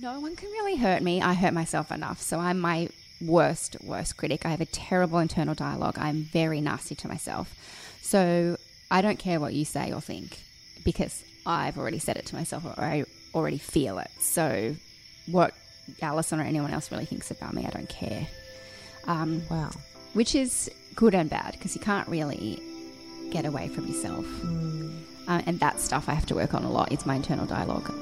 No one can really hurt me. I hurt myself enough. So I'm my worst, worst critic. I have a terrible internal dialogue. I'm very nasty to myself. So I don't care what you say or think because I've already said it to myself or I already feel it. So what Alison or anyone else really thinks about me, I don't care. Um, Wow. which is good and bad because you can't really get away from yourself. Uh, and that stuff I have to work on a lot. It's my internal dialogue.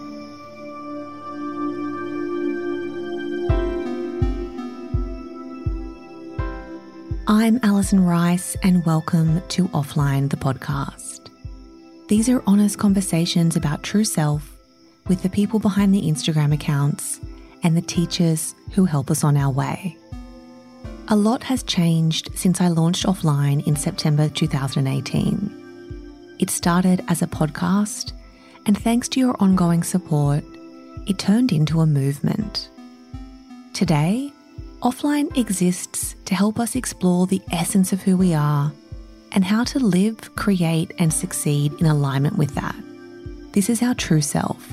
I'm Alison Rice, and welcome to Offline, the podcast. These are honest conversations about true self with the people behind the Instagram accounts and the teachers who help us on our way. A lot has changed since I launched Offline in September 2018. It started as a podcast, and thanks to your ongoing support, it turned into a movement. Today, Offline exists to help us explore the essence of who we are and how to live, create, and succeed in alignment with that. This is our true self.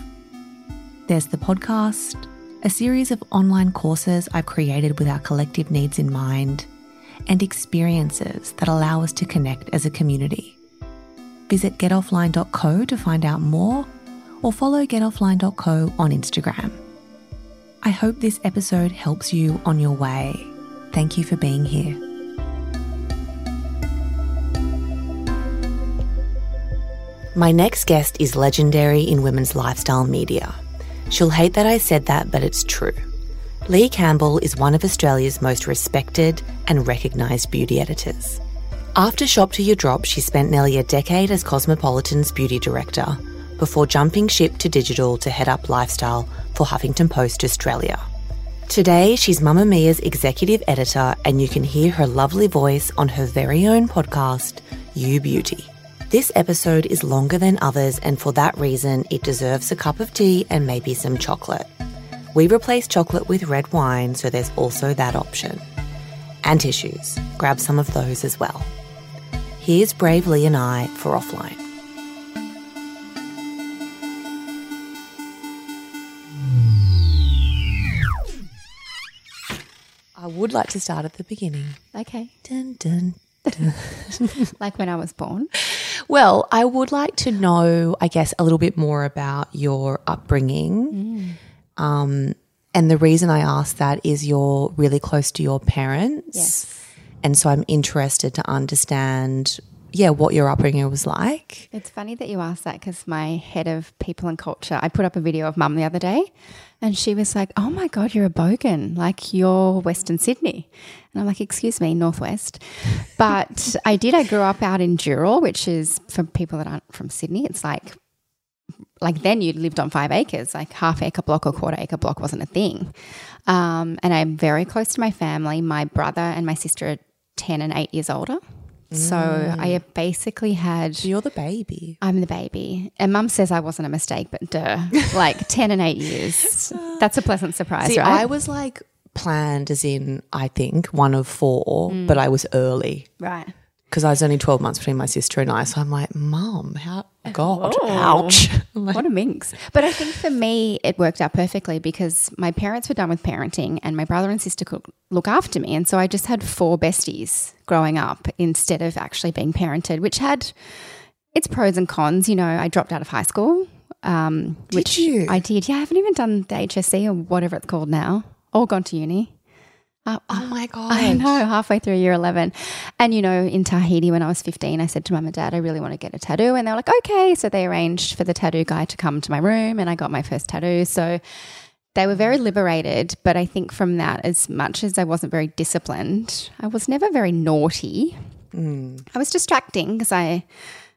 There's the podcast, a series of online courses I've created with our collective needs in mind, and experiences that allow us to connect as a community. Visit getoffline.co to find out more or follow getoffline.co on Instagram. I hope this episode helps you on your way. Thank you for being here. My next guest is legendary in women's lifestyle media. She'll hate that I said that, but it's true. Lee Campbell is one of Australia's most respected and recognised beauty editors. After Shop Till You Drop, she spent nearly a decade as Cosmopolitan's beauty director before jumping ship to digital to head up lifestyle for Huffington Post Australia. Today, she's Mamamia's executive editor, and you can hear her lovely voice on her very own podcast, You Beauty. This episode is longer than others, and for that reason, it deserves a cup of tea and maybe some chocolate. We replace chocolate with red wine, so there's also that option. And tissues. Grab some of those as well. Here's Bravely and I for offline. Would like to start at the beginning. Okay. Dun, dun. Like when I was born. Well, I would like to know, I guess, a little bit more about your upbringing. Um, and the reason I ask that is you're really close to your parents. Yes. And so I'm interested to understand, yeah, what your upbringing was like. It's funny that you asked that because my head of people and culture, I put up a video of mum the other day and she was like, Oh my God, you're a bogan. Like you're Western Sydney. And I'm like, Excuse me, Northwest. But I did. I grew up out in Dural, which is for people that aren't from Sydney, it's like, like then you lived on five acres, like half acre block or quarter acre block wasn't a thing. Um, and I'm very close to my family. My brother and my sister are 10 and eight years older. So I mm. basically had you're the baby. I'm the baby. And mum says I wasn't a mistake, but duh. Like 10 and 8 years. That's a pleasant surprise, See, right? I was like planned as in, I think, one of four, but mm. I was early. right. because I was only 12 months between my sister and I. So I'm like, Mum, how, God, ouch. Like, What a minx. But I think for me, it worked out perfectly because my parents were done with parenting and my brother and sister could look after me. And so I just had four besties growing up instead of actually being parented, which had its pros and cons. You know, I dropped out of high school. Um, which you? I did. Yeah, I haven't even done the HSC or whatever it's called now. All gone to uni. Uh, oh my God. I know, halfway through year 11. And, you know, in Tahiti when I was 15, I said to mum and dad, I really want to get a tattoo. And they were like, okay. So they arranged for the tattoo guy to come to my room and I got my first tattoo. So they were very liberated. But I think from that, as much as I wasn't very disciplined, I was never very naughty. I was distracting because I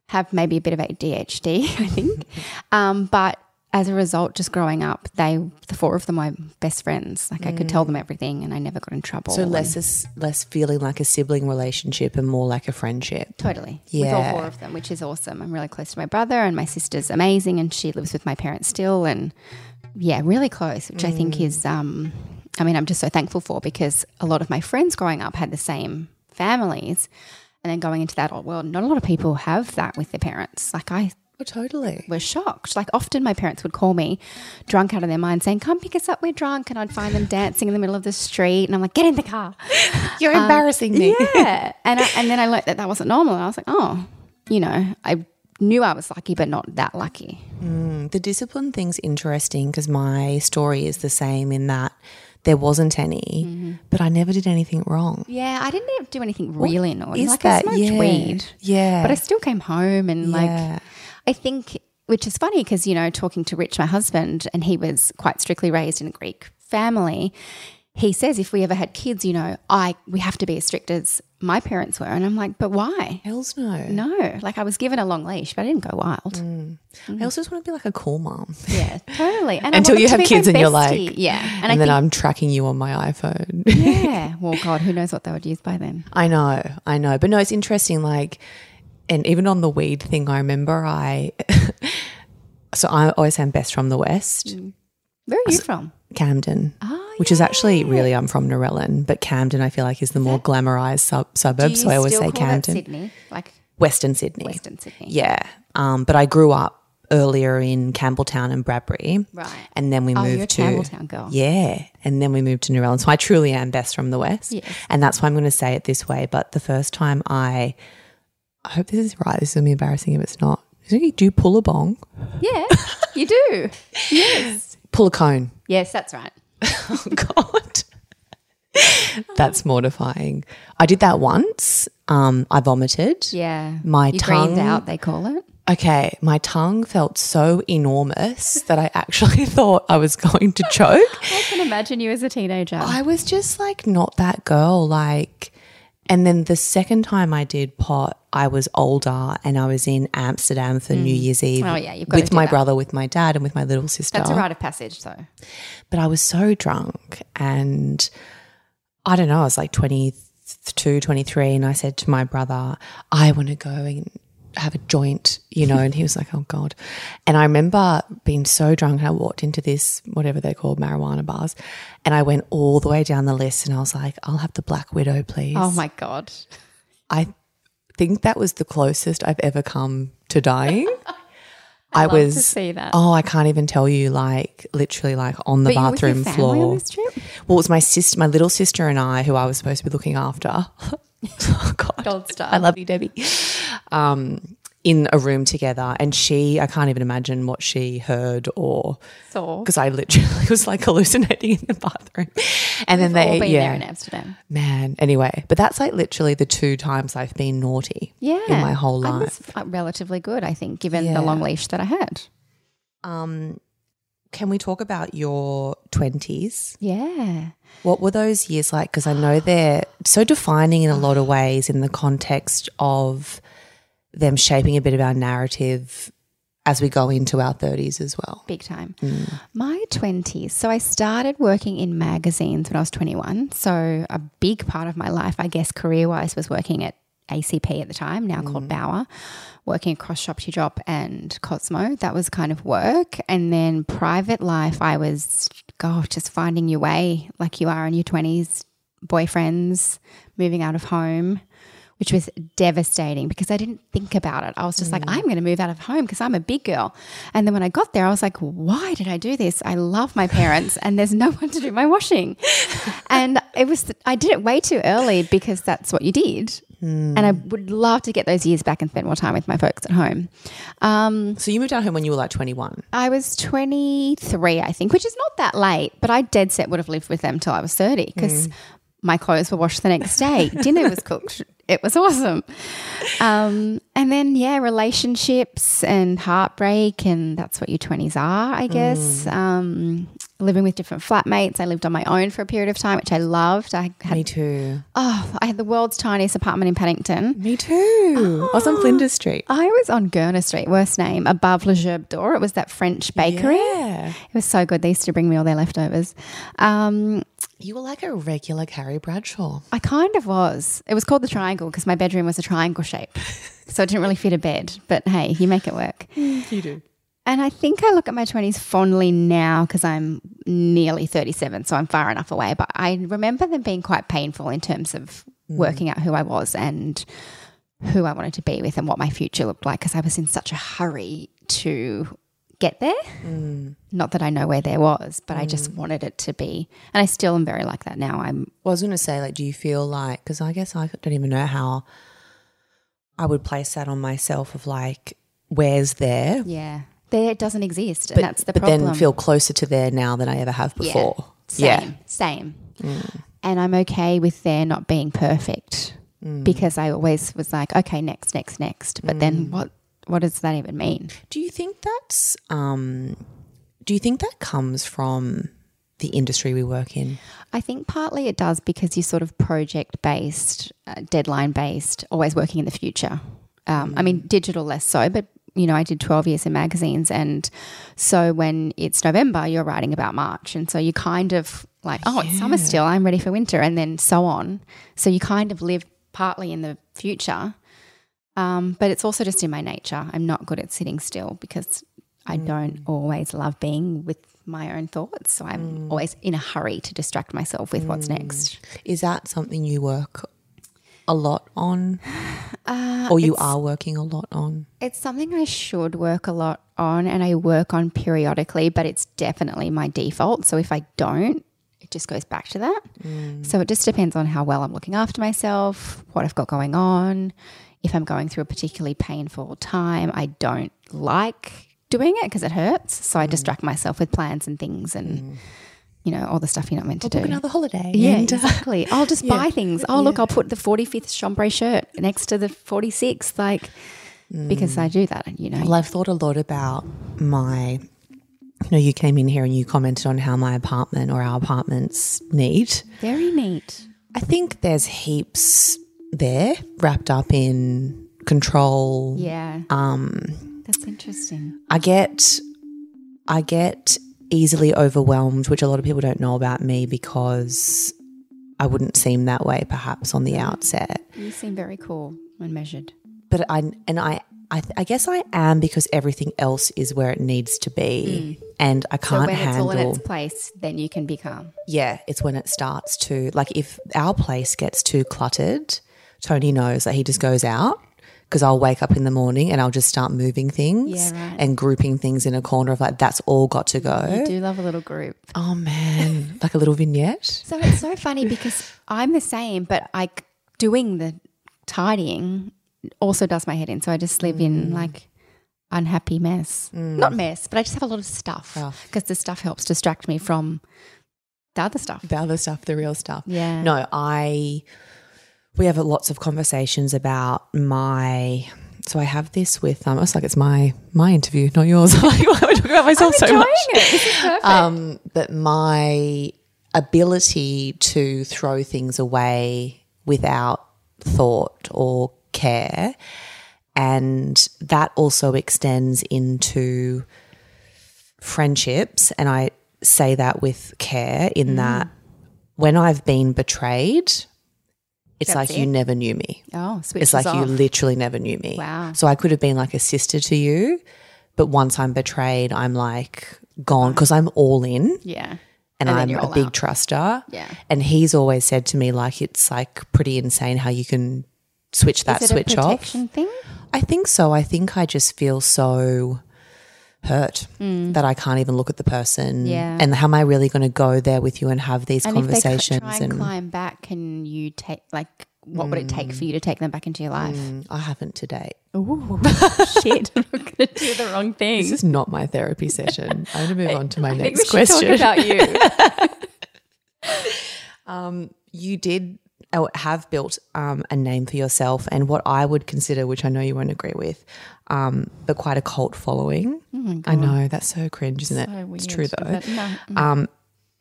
have maybe a bit of ADHD, I think. um, but as a result, just growing up, they, the four of them, were my best friends. Like I could tell them everything and I never got in trouble. So less is, less feeling like a sibling relationship and more like a friendship. Totally. Yeah. With all four of them, which is awesome. I'm really close to my brother, and my sister's amazing, and she lives with my parents still. And yeah, really close, which I think is, um, I mean, I'm just so thankful for because a lot of my friends growing up had the same families. And then going into that old world, not a lot of people have that with their parents. Like I Oh, totally. were shocked. Like often my parents would call me drunk out of their mind saying, Come pick us up, we're drunk. And I'd find them dancing in the middle of the street. And I'm like, Get in the car. You're um, embarrassing me. Yeah. and, I, and then I learned that that wasn't normal. And I was like, Oh, you know, I knew I was lucky, but not that lucky. Mm, the discipline thing's interesting because my story is the same in that there wasn't any, mm-hmm. but I never did anything wrong. Yeah, I didn't do anything really naughty. is like I that? smoked Yeah. weed. Yeah. But I still came home and Yeah. like I think which is funny because you know talking to Rich my husband and he was quite strictly raised in a Greek family. He says if we ever had kids, you know, I we have to be as strict as my parents were and I'm like, "But why?" Hells no. No, like I was given a long leash, but I didn't go wild. Mm. Mm. I also just want to be like a cool mom. Yeah, totally. And Until you have kids and you're like, yeah, And, and, I then think, I'm tracking you on my iPhone. yeah. Well, God, who knows what they would use by then? I know, I know. But no, it's interesting. Like, and even on the weed thing, I remember I, so I always say I'm best from the West, Where are you from? Camden. Oh, Which is actually really, I'm from Narellan, but Camden I feel like is the more glamorized sub- suburb. So I always say Camden. Sydney, like Western Sydney. Western Sydney. Yeah. Um, but I grew up earlier in Campbelltown and Bradbury. Right. And then we Oh, moved you're a to Campbelltown girl. Yeah. And then we moved to Narellan. So I truly am best from the West. Yes. And that's why I'm going to say it this way. But the first time I, I hope this is right. This is going to be embarrassing if it's not. Do you do pull a bong? Yeah, you do. Yes. Pull a cone. Yes, that's right. Oh, God. That's mortifying. I did that once. Um, I vomited. Yeah. My you tongue- out, they call it. Okay, my tongue felt so enormous that I actually thought I was going to choke. I can imagine you as a teenager. I was just like not that girl. Like, and then the second time I did pot, I was older and I was in Amsterdam for New mm. Year's oh, Eve. Oh, yeah, with my that. brother, with my dad, and with my little sister. that's a rite of passage, though. But I was so drunk and I don't know, I was like 22, 23. And I said to my brother, I want to go and have a joint, you know. And he was like, oh God. And I remember being so drunk and I walked into this, whatever they're called, marijuana bars. And I went all the way down the list and I was like, I'll have the Black Widow, please. Oh my God. I think that was the closest I've ever come to dying. I to was see that. Oh, I can't even tell you like literally like on the were bathroom floor. on this trip? Well, it was my sister, my little sister, and I, who I was supposed to be looking after. oh God, Gold star. I love you, Debbie. Um, in a room together, and she, I can't even imagine what she heard or saw because I literally was like hallucinating in the bathroom, and then all they, been yeah, there in Amsterdam. man. Anyway, but that's like literally the two times I've been naughty, Yeah. in my whole I life. was uh, relatively good, I think, given Yeah. the long leash that I had. Um, can we talk about your twenties? Yeah. What were those years like? Because I know they're so defining in a lot of ways in the context of them shaping a bit of our narrative as we go into our 30s as well. Big time. Mm. My 20s. So I started working in magazines when I was 21. So a big part of my life, I guess, career wise, was working at ACP at the time, now called mm. Bauer, working across Shop to Drop and Cosmo. That was kind of work. And then private life, I was, gosh, just finding your way like you are in your 20s, boyfriends, moving out of home which was devastating because I didn't think about it. I was just like, mm. I'm going to move out of home because I'm a big girl. And then when I got there, I was like, why did I do this? I love my parents and there's no one to do my washing. and it was, I did it way too early because that's what you did. Hmm. And I would love to get those years back and spend more time with my folks at home. Um, So you moved out home when you were like 21. I was 23, I think, which is not that late, but I dead set would have lived with them till I was 30 because hmm. My clothes were washed the next day. Dinner was cooked. It was awesome. Um, and then, yeah, relationships and heartbreak, and that's what your 20s are, I guess. Um, living with different flatmates. I lived on my own for a period of time, which I loved. I had, Me too. oh, I had the world's tiniest apartment in Paddington. Me too. I was on Flinders Street. I was on Gurner Street, worst name, above Le Gerbe d'Or. It was that French bakery. Yeah. It was so good. They used to bring me all their leftovers. Um, You were like a regular Carrie Bradshaw. I kind of was. It was called the triangle because my bedroom was a triangle shape. So it didn't really fit a bed. But hey, you make it work. Mm, you do. And I think I look at my 20s fondly now because I'm nearly 37, so I'm far enough away. But I remember them being quite painful in terms of mm. working out who I was and who I wanted to be with and what my future looked like because I was in such a hurry to get there. Mm. Not that I know where there was, but I just mm. wanted it to be. And I still am very like that now. I'm Well, I was going to say, like, do you feel like, because I guess I don't even know how I would place that on myself of like, where's there? yeah. There it doesn't exist, and that's the but problem. then feel closer to there now than I ever have before. Same, same. Mm. And I'm okay with there not being perfect because I always was like, okay, next, next, next. But then what? What does that even mean? Do you think that's, um, do you think that comes from the industry we work in? I think partly it does because you're sort of project based, uh, deadline based, always working in the future. Um, I mean, digital less so, but you know, I did 12 years in magazines. And so when it's November, you're writing about March. And so you kind of like, oh, it's summer still, I'm ready for winter, and then so on. So you kind of live partly in the future. Um, but it's also just in my nature. I'm not good at sitting still because I mm. don't always love being with my own thoughts. So I'm mm. always in a hurry to distract myself with what's mm. next. Is that something you work a lot on? Uh, or you are working a lot on? It's something I should work a lot on and I work on periodically, but it's definitely my default. So if I don't, it just goes back to that. So it just depends on how well I'm looking after myself, what I've got going on. If I'm going through a particularly painful time, I don't like doing it because it hurts. So I mm. distract myself with plans and things and, mm. you know, all the stuff you're not meant to do. Another holiday. Yeah, and, uh, exactly. I'll just buy things. Oh, look, I'll put the 45th chambray shirt next to the 46th, like, because I mm. do that, you know. Well, I've thought a lot about my. You know, you came in here and you commented on how my apartment or our apartment's neat. Very neat. I think there's heaps there wrapped up in control. Yeah. Um, That's interesting. I get, I get easily overwhelmed, which a lot of people don't know about me because I wouldn't seem that way perhaps on the outset. You seem very cool when measured. But I and I. I, I guess I am because everything else is where it needs to be, and I can't when handle. it's all in its place, then you can be calm. Yeah, it's when it starts to like if our place gets too cluttered, Tony knows that he just goes out because I'll wake up in the morning and I'll just start moving things Yeah, right. and grouping things in a corner of like that's all got to go. I do love a little group. Oh man, like a little vignette. So it's so funny because I'm the same, but like doing the tidying also does my head in. So I just live in mm. like unhappy mess. Mm. Not mess, but I just have a lot of stuff oh. Stuff. because the stuff helps distract me from the other stuff. The other stuff, the real stuff. Yeah. No, I we have lots of conversations about my so I have this with um it's like it's my my interview, not yours. like why am I talking about myself so much? it. This is perfect. um, but my ability to throw things away without thought or care. And that also extends into friendships. And I say that with care in that when I've been betrayed, it's That's like you never knew me. oh, switch It's like off. you literally never knew me. Wow. So I could have been like a sister to you, but once I'm betrayed, I'm like gone because I'm all in yeah. and, And I'm a big out. truster. Yeah. And he's always said to me like it's like pretty insane how you can switch that Is it switch a off. thing? I think so. I think I just feel so hurt that I can't even look at the person. Mm. Yeah. And how am I really going to go there with you and have these And if conversations? c- try and, climb back, can you take like what would it take for you to take them back into your life? Mm, I haven't to date. Ooh, shit! I'm going to do the wrong thing. This is not my therapy session. I'm going to move on to my I next question. talk about you. um, you did have built um, a name for yourself and what I would consider, which I know you won't agree with, um, but quite a cult following. I know that's so cringe, isn't it? So It's true though. no. Um,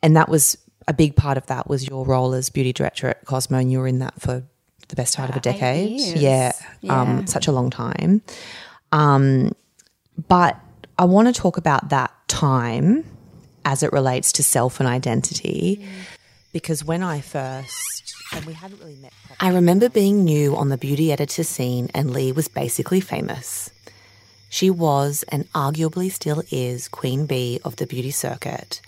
and that was a big part of that was your role as beauty director at Cosmo, and you were in that for the best part of a decade. Yeah, Um, Yeah. such a long time. Um, but I want to talk about that time as it relates to self and identity, because when I first and we hadn't really met. I remember being new on the beauty editor scene, and Lee was basically famous. She was and arguably still is queen bee of the beauty circuit.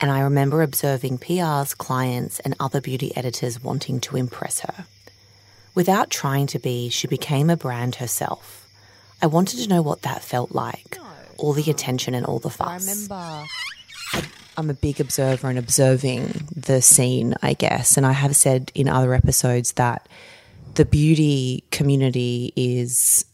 And I remember observing PRs, clients, and other beauty editors wanting to impress her. Without trying to be, she became a brand herself. I wanted to know what that felt like. All the attention and all the fuss. I remember I'm a big observer and observing the scene, I guess. And I have said in other episodes that the beauty community is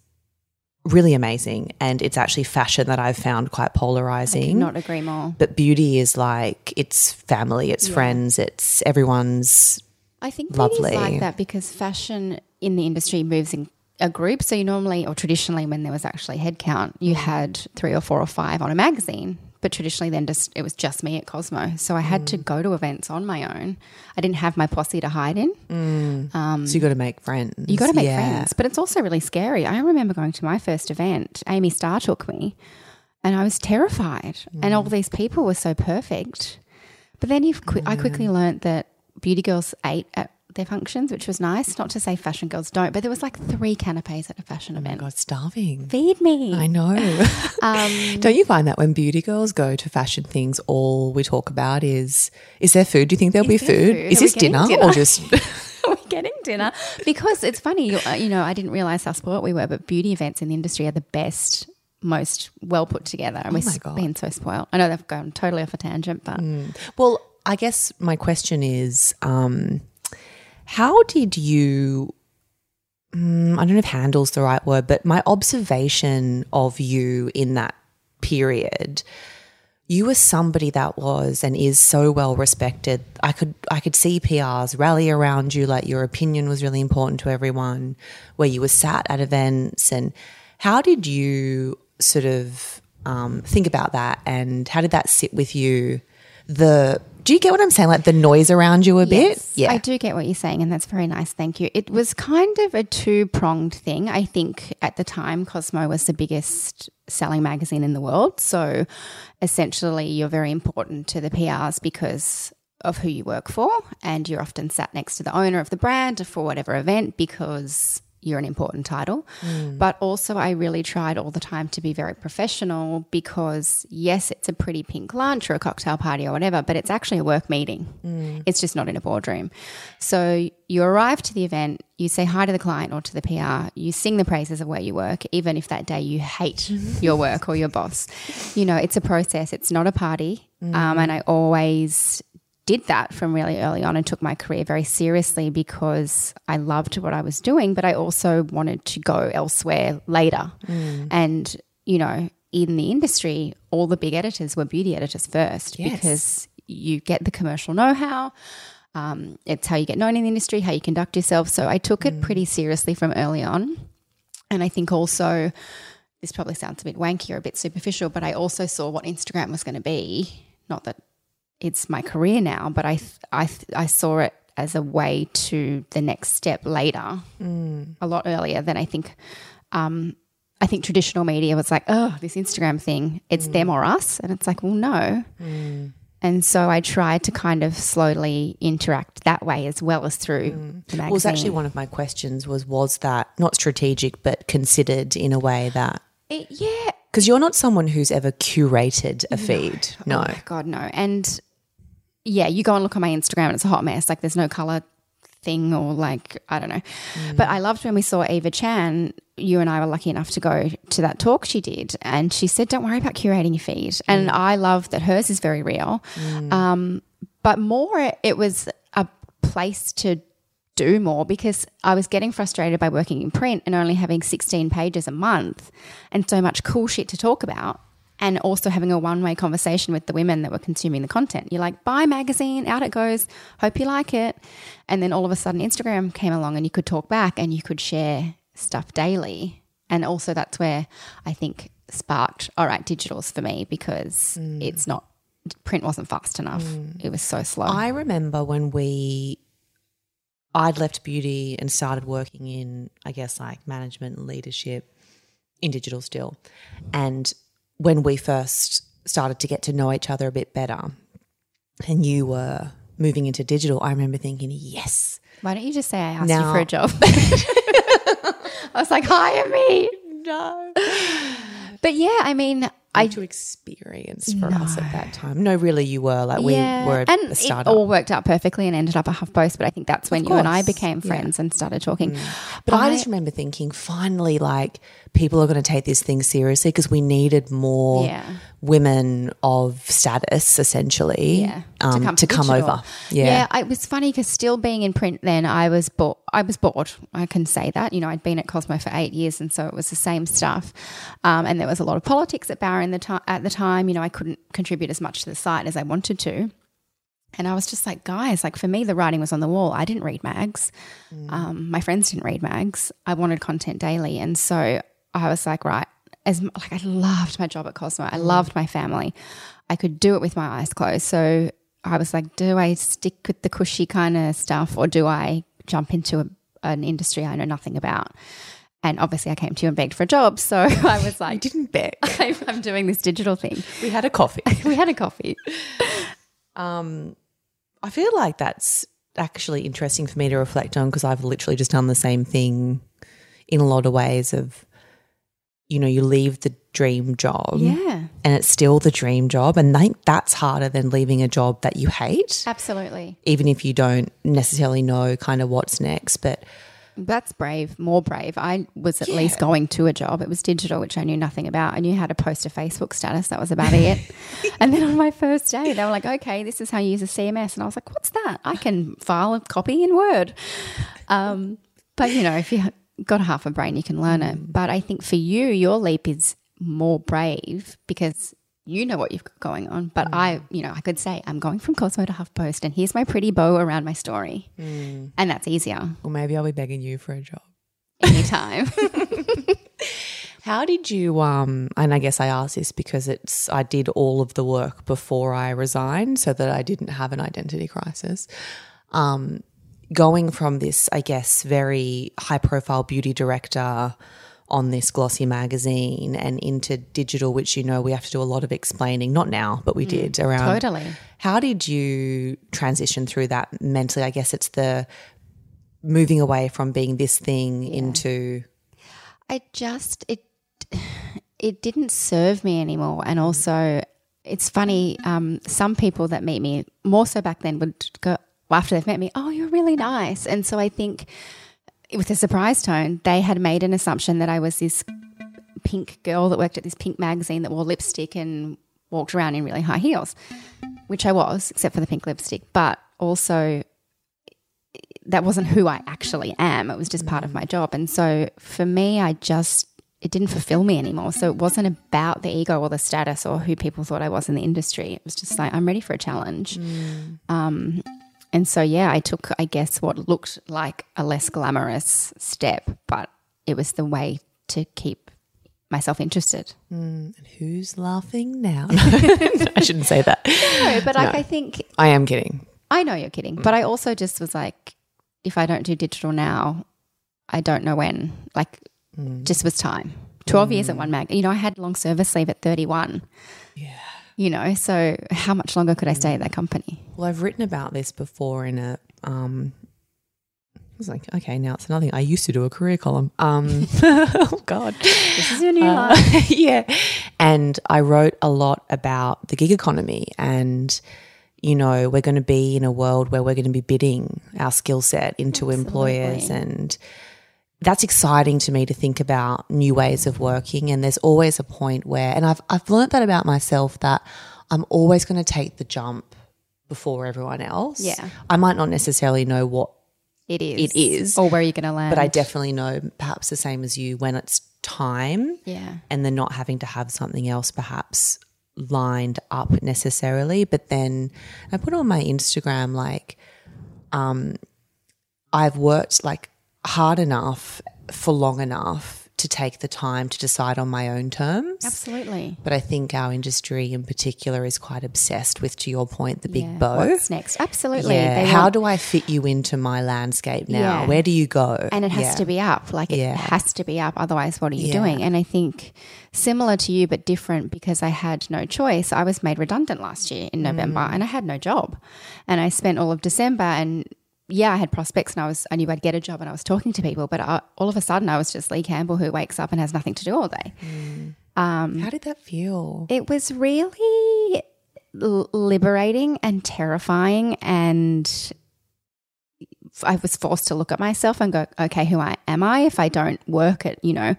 really amazing. And it's actually fashion that I've found quite polarizing. Not agree more. But beauty is like it's family, it's friends, it's everyone's. I think Lovely. like that because fashion in the industry moves in a group. So you normally, or traditionally, when there was actually headcount, you had three or four or five on a magazine. But traditionally, then just it was just me at Cosmo, so I had to mm. go to events on my own. I didn't have my posse to hide in. Mm. Um, so you got to make friends. You got to make Yeah. friends, but it's also really scary. I remember going to my first event. Amy Starr took me, and I was terrified. And all mm. these people were so perfect. But then you've qui- I quickly learnt that beauty girls ate at their functions, which was nice. Not to say fashion girls don't, but there was like three canapes at a fashion event. God, starving. Feed me. I know. Um, Don't you find that when beauty girls go to fashion things, all we talk about is is there food? Do you think there'll be food? food? Is Are this dinner, dinner? or just? we're getting dinner because it's funny. You, uh, you know, I didn't realize how spoilt we were, but beauty events in the industry are the best, most well put together, and we've Oh God. been so spoiled. I know they've gone totally off a tangent, but well, I guess my question is, um, how did you? Mm, I don't know if "handle's" the right word, but my observation of you in that period. You were somebody that was and is so well respected. I could I could see PRs rally around you, like your opinion was really important to everyone. Where you were sat at events, and how did you sort of um, think about that, and how did that sit with you? The do you get what I'm saying? Like the noise around you a bit? Yeah. I do get what you're saying, and that's very nice. Thank you. It was kind of a two pronged thing. I think at the time, Cosmo was the biggest selling magazine in the world. So essentially, you're very important to the PRs because of who you work for, and you're often sat next to the owner of the brand for whatever event because you're an important title. Mm. But also, I really tried all the time to be very professional because, yes, it's a pretty pink lunch or a cocktail party or whatever, but it's actually a work meeting. Mm. It's just not in a boardroom. So you arrive to the event, you say hi to the client or to the PR, you sing the praises of where you work, even if that day you hate your work or your boss. You know, it's a process, it's not a party. Mm. Um, and I always did that from really early on and took my career very seriously because I loved what I was doing, but I also wanted to go elsewhere later. And, you know, in the industry, all the big editors were beauty editors first Yes. because you get the commercial know how. Um, it's how you get known in the industry, how you conduct yourself. So I took it pretty seriously from early on. And I think also, this probably sounds a bit wanky or a bit superficial, but I also saw what Instagram was going to be. Not that it's my career now, but I, I, I saw it as a way to the next step later, mm. a lot earlier than I think. Um, I think traditional media was like, oh, this Instagram thing, it's them mm. or us. And it's like, well, no. Mm. And so I tried to kind of slowly interact that way as well as through the magazine. Well, it's actually one of my questions was was that not strategic but considered in a way that It- yeah. Because you're not someone who's ever curated a feed. Oh no. Oh, God, no. And yeah, you go and look on my Instagram and it's a hot mess. Like there's no color thing or like, I don't know. Mm. But I loved when we saw Eva Chen. You and I were lucky enough to go to that talk she did. And she said, don't worry about curating your feed. And mm. I love that hers is very real. Mm. Um, but more, it was a place to do more because I was getting frustrated by working in print and only having 16 pages a month and so much cool shit to talk about. And also having a one way conversation with the women that were consuming the content. You're like, buy magazine, out it goes, hope you like it. And then all of a sudden, Instagram came along and you could talk back and you could share stuff daily. And also, that's where I think sparked, all right, digital's for me because mm. it's not, print wasn't fast enough. Mm. It was so slow. I remember when we I'd left beauty and started working in I guess like management and leadership in digital still. And when we first started to get to know each other a bit better and you were moving into digital, I remember thinking, yes, Why don't you just say I asked you Now- for a job? I was like, hire me. no. But yeah, I mean, I too experienced for us at that time. No, really, you were like we were and a it all worked out perfectly and ended up a HuffPost. But I think that's when you and I became yeah. friends and started talking. Mm. But I, just remember thinking, finally, like people are going to take this thing seriously because we needed more Yeah. women of status, essentially, yeah, um, to come, digital. over. Yeah. I- it was funny because still being in print, then I was bored. I was bored. I can say that. You know, I'd been at Cosmo for eight years, and so it was the same stuff. Um, and there was a lot of politics at Bauer the ti- at the time. You know, I couldn't contribute as much to the site as I wanted to. And I was just like, guys, like for me, the writing was on the wall. I didn't read mags. Um, my friends didn't read mags. I wanted content daily. And so I was like, right, as like I loved my job at Cosmo. I loved my family. I could do it with my eyes closed. So I was like, do I stick with the cushy kind of stuff or do I jump into a, an industry I know nothing about? And obviously, I came to you and begged for a job. So I was like, I didn't beg. I'm, I'm doing this digital thing. we had a coffee. We had a coffee. Um, I feel like that's actually interesting for me to reflect on because I've literally just done the same thing in a lot of ways of, you know, you leave the dream job Yeah, and it's still the dream job. And I think that's harder than leaving a job that you hate, absolutely. even if you don't necessarily know kind of what's next. But That's brave, more brave. I was at least going to a job. It was digital, which I knew nothing about. I knew how to post a Facebook status. That was about it. and then on my first day, they were like, okay, this is how you use a CMS. And I was like, what's that? I can file a copy in Word. Um, but, you know, if you got half a brain, you can learn it. But I think for you, your leap is more brave because you know what you've got going on. But I, you know, I could say, I'm going from Cosmo to HuffPost and here's my pretty bow around my story. And that's easier or maybe I'll be begging you for a job. anytime. How did you um and I guess I asked this because it's I did all of the work before I resigned so that I didn't have an identity crisis. Um going from this I guess very high profile beauty director on this glossy magazine and into digital which you know we have to do a lot of explaining not now but we did around totally. how did you transition through that mentally? I guess it's the moving away from being this thing into I just it it didn't serve me anymore, and also it's funny. Um, some people that meet me more so back then would go after they've met me. Oh, you're really nice, and so I think with a surprise tone, they had made an assumption that I was this pink girl that worked at this pink magazine that wore lipstick and walked around in really high heels, which I was, except for the pink lipstick. But also, that wasn't who I actually am. It was just part of my job. And so for me, I just, it didn't fulfill me anymore. So it wasn't about the ego or the status or who people thought I was in the industry. It was just like, I'm ready for a challenge. Um, and so, yeah, I took, I guess, what looked like a less glamorous step, but it was the way to keep myself interested. Mm, who's laughing now? I shouldn't say that. No, but like, I think I am kidding. I know you're kidding, but I also just was like, if I don't do digital now, I don't know when. Like, mm. just was time. 12 years at mm. one mag. You know, I had long service leave at 31. Yeah. You know, so how much longer could I stay at that company? Well, I've written about this before in a um I was like, okay, now it's another thing. I used to do a career column. Um oh god. This is your new Uh, life. yeah. And I wrote a lot about the gig economy and you know, we're going to be in a world where we're going to be bidding our skill set into employers and that's exciting to me to think about new ways of working and there's always a point where and I've I've learned that about myself that I'm always going to take the jump before everyone else. Yeah. I might not necessarily know what It is. It is. Or where you're going to land. but I definitely know perhaps the same as you when it's time Yeah. and then not having to have something else perhaps lined up necessarily. But then I put on my Instagram like, um, I've worked like hard enough for long enough to take the time to decide on my own terms. Absolutely. But I think our industry in particular is quite obsessed with, to your point, the big Yeah. bow. What's next? Absolutely. Yeah. How want- do I fit you into my landscape now? Yeah. Where do you go? and it has to be up. Like it has to be up. Otherwise, what are you doing? And I think similar to you, but different because I had no choice. I was made redundant last year in November, Mm. and I had no job. And I spent all of December and yeah, I had prospects and I was I knew I'd get a job and I was talking to people, but I, all of a sudden I was just Lee Campbell who wakes up and has nothing to do all day. Mm. Um, How did that feel? it was really l- liberating and terrifying and I was forced to look at myself and go, okay, who I, am I if I don't work at, you know,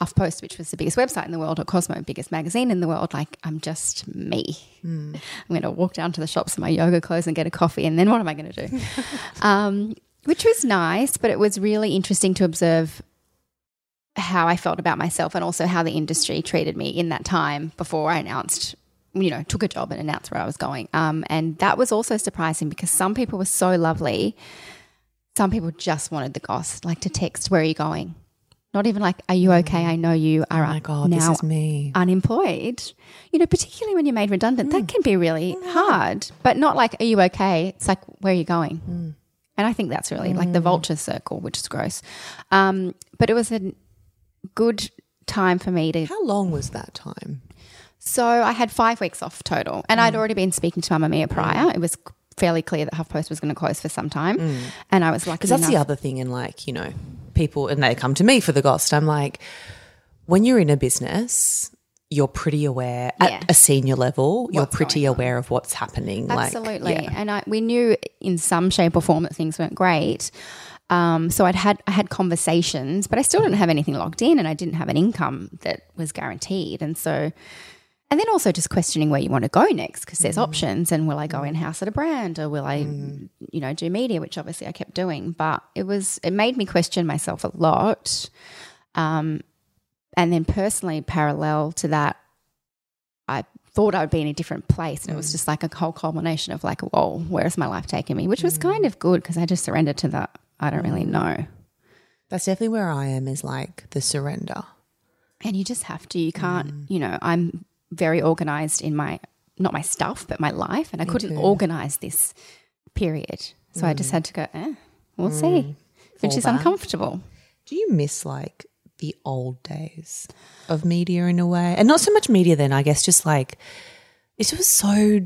HuffPost, which was the biggest website in the world, or Cosmo, biggest magazine in the world. Like, I'm just me. I'm going to walk down to the shops in my yoga clothes and get a coffee, and then what am I going to do? um, which was nice, but it was really interesting to observe how I felt about myself and also how the industry treated me in that time before I announced, you know, took a job and announced where I was going. Um, and that was also surprising because some people were so lovely. Some people just wanted the goss, like to text, where are you going? Not even like, are you okay? Mm. I know you are oh my God, now this is me. unemployed. You know, particularly when you're made redundant, that mm. can be really mm. hard. But not like, are you okay? It's like, where are you going? And I think that's really like the vulture circle, which is gross. Um, but it was a good time for me to. How long was that time? So I had five weeks off total, and I'd already been speaking to Mamamia prior. It was fairly clear that HuffPost was going to close for some time, and I was lucky Because that's the other thing in like, you know, people, and they come to me for the ghost. I'm like, when you're in a business, you're pretty aware Yeah. at a senior level, you're pretty aware of what's happening. Absolutely. Like, yeah. And I, we knew in some shape or form that things weren't great. Um, so I'd had I had conversations, but I still didn't have anything locked in, and I didn't have an income that was guaranteed. And so, and then also just questioning where you want to go next because there's mm. options. And will I go in mm. house at a brand, or will I, mm. you know, do media, which obviously I kept doing. But it was it made me question myself a lot. Um, and then personally, parallel to that, I thought I would be in a different place. And it was just like a whole culmination of like, whoa, where's my life taking me? Which was kind of good because I just surrendered to that. I don't really know. That's definitely where I am is like the surrender. And you just have to. You can't, you know, I'm very organized in my, not my stuff, but my life. And I couldn't organize this period. So I just mm. had to go, eh, we'll see, mm. which is uncomfortable. Do you miss like the old days of media in a way? And not so much media then, I guess, just like it was so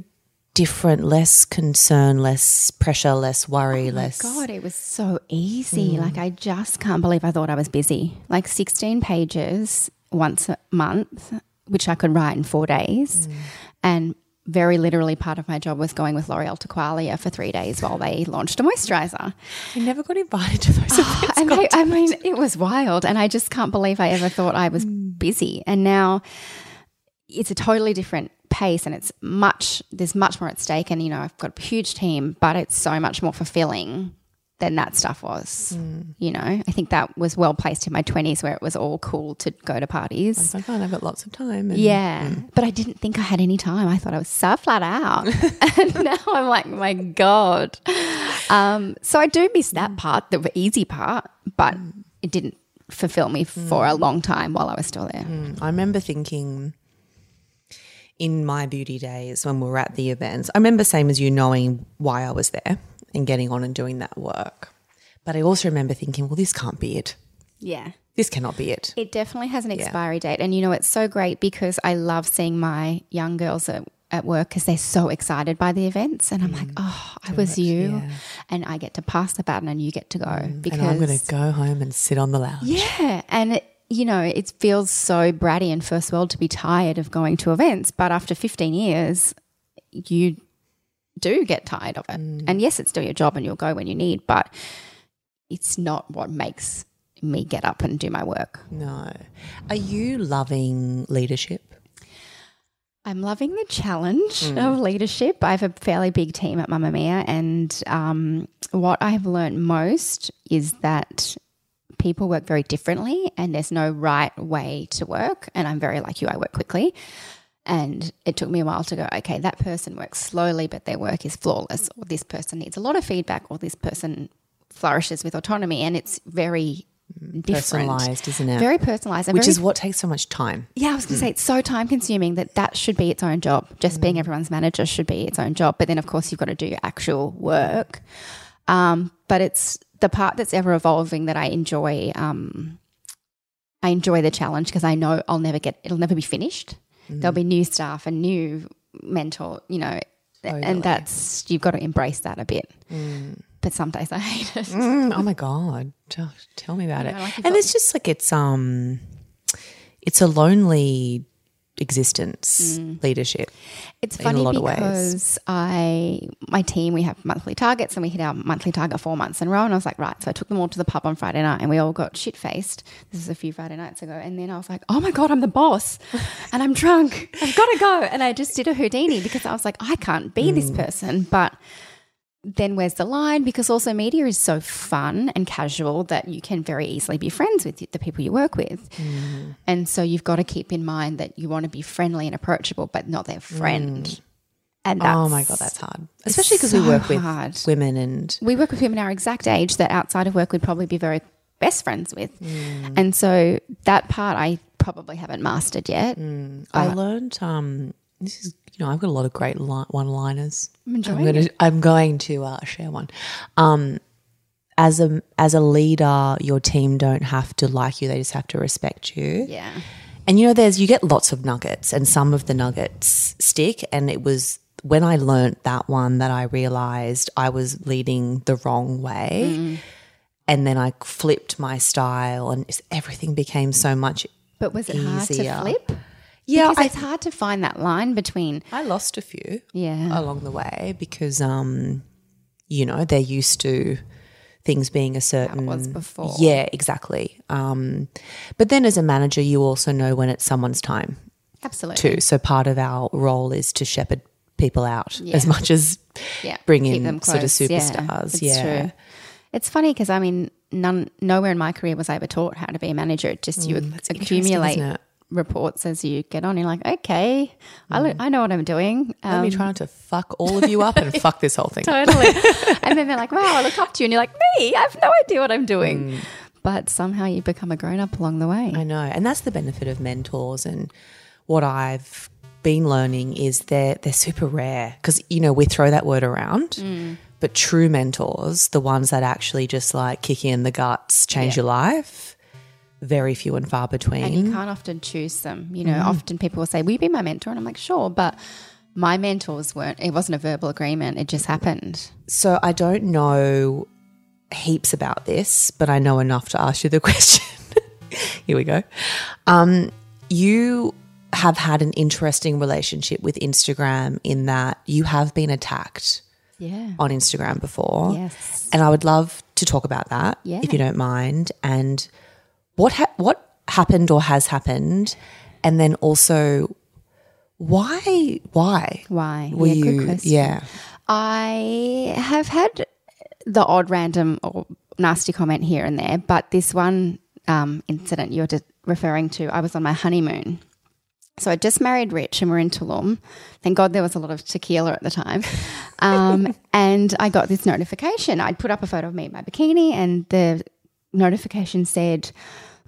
different, less concern, less pressure, less worry, oh less. God, it was so easy. Mm. Like, I just can't believe I thought I was busy. Like, 16 pages once a month, which I could write in four days. Mm. And very literally, part of my job was going with L'Oreal to Qualia for three days while they launched a moisturizer. I never got invited to those oh, events. And I, I mean, it was wild. And I just can't believe I ever thought I was mm. busy. And now it's a totally different pace and it's much, there's much more at stake. And, you know, I've got a huge team, but it's so much more fulfilling than that stuff was. Mm. You know, I think that was well placed in my 20s where it was all cool to go to parties. It's like, oh, I've got lots of time. And Yeah, mm. but I didn't think I had any time. I thought I was so flat out, and now I'm like, my god. Um, so I do miss that mm. part, the easy part, but it didn't fulfill me for a long time while I was still there. I remember thinking in my beauty days when we were at the events, I remember same as you knowing why I was there and getting on and doing that work. But I also remember thinking, well, this can't be it. Yeah. This cannot be it. It definitely has an expiry date. And you know, it's so great because I love seeing my young girls at, at work because they're so excited by the events. And I'm like, mm. oh, I was you. And I get to pass the baton and you get to go. Because and I'm going to go home and sit on the lounge. Yeah, and it, you know, it feels so bratty and first world to be tired of going to events, but after 15 years, you do get tired of it. And yes, it's still your job and you'll go when you need, but it's not what makes me get up and do my work. No. Are you loving leadership? I'm loving the challenge of leadership. I have a fairly big team at Mamamia, and um, what I have learned most is that people work very differently, and there's no right way to work. And I'm very like you; I work quickly, and it took me a while to go. Okay, that person works slowly, but their work is flawless, or this person needs a lot of feedback, or this person flourishes with autonomy, and it's very different, Personalized, isn't it? very personalized, Which very is what takes so much time. yeah, I was going to say it's so time consuming that that should be its own job. Just being everyone's manager should be its own job. But then, of course, you've got to do your actual work. Um, but it's the part that's ever evolving that I enjoy. Um, I enjoy the challenge because I know I'll never get it'll never be finished. There'll be new staff and new mentor, you know, Totally. and that's you've got to embrace that a bit. But some days I hate it. Mm, oh my god! Tell me about it. know, like and it's just like it's um, it's a lonely existence leadership. It's in a funny lot of ways. because I, my team, we have monthly targets and we hit our monthly target four months in a row. And I was like, right. So I took them all to the pub on Friday night and we all got shit faced. This is a few Friday nights ago. And then I was like, oh my God, I'm the boss and I'm drunk. I've got to go. And I just did a Houdini because I was like, I can't be this Mm. person. But then where's the line? Because also media is so fun and casual that you can very easily be friends with the people you work with. And so you've got to keep in mind that you want to be friendly and approachable, but not their friend. And that's, oh my god, that's hard. Especially because we work with hard. women and we work with women our exact age that outside of work we'd probably be very best friends with. Mm. And so that part I probably haven't mastered yet. I learned um this is you know I've got a lot of great li- one-liners. I'm enjoying I'm going to I'm going to uh, share one. Um as a as a leader, your team don't have to like you; they just have to respect you. Yeah. And you know, there's you get lots of nuggets, and some of the nuggets stick. And it was when I learnt that one that I realized I was leading the wrong way, and then I flipped my style, and everything became so much. But was it hard to Easier. flip? Yeah, because I, it's hard to find that line between I lost a few yeah. along the way because, um, you know, they're used to things being a certain was before. Yeah, exactly. Um, but then as a manager, you also know when it's someone's time. Absolutely. too. So part of our role is to shepherd people out Yeah. as much as Yeah. bring Keep in them sort of close. Yeah, superstars. it's Yeah, true. It's funny because I mean, none, nowhere in my career was I ever taught how to be a manager. It just you Mm, interesting, accumulate isn't it? Reports as you get on. You're like, okay, I, Mm. I know what I'm doing. Let me Um, try not to fuck all of you up and fuck this whole thing. totally. and then they're like, wow, I look up to you. And you're like, me, I have no idea what I'm doing. Mm. But somehow you become a grown up along the way. I know, and that's the benefit of mentors. And what I've been learning is they're they're super rare because you know we throw that word around, Mm. but true mentors, the ones that actually just like kick you in the guts, change Yeah. your life, very few and far between. and you can't often choose them. You know, Mm. often people will say, will you be my mentor? And I'm like, sure. But my mentors weren't, it wasn't a verbal agreement. It just happened. So I don't know heaps about this, but I know enough to ask you the question. Here we go. Um, you have had an interesting relationship with Instagram in that you have been attacked Yeah. on Instagram before. Yes. And I would love to talk about that Yeah. if you don't mind. And what ha- what happened or has happened, and then also why why Why? were yeah, you yeah I have had the odd random or nasty comment here and there, but this one um, incident you're referring to, I was on my honeymoon. So I just married Rich and we're in Tulum. Thank God there was a lot of tequila at the time. Um, and I got this notification. I'd put up a photo of me in my bikini and the notification said,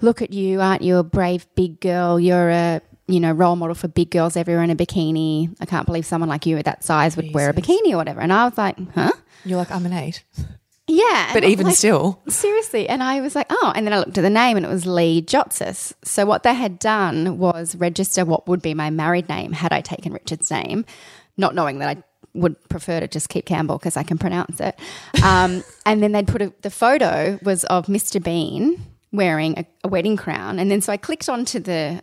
Look at you, aren't you a brave big girl? You're a you know, role model for big girls everywhere in a bikini. I can't believe someone like you at that size would wear a bikini or whatever. And I was like, huh? you're like I'm an eight Yeah. but even like, still Seriously. And I was like, oh. And then I looked at the name and it was Lee Jotsis. So what they had done was register what would be my married name had I taken Richard's name, not knowing that I would prefer to just keep Campbell because I can pronounce it. Um, and then they'd put a, the photo was of Mr. Bean wearing a, a wedding crown. And then so I clicked onto the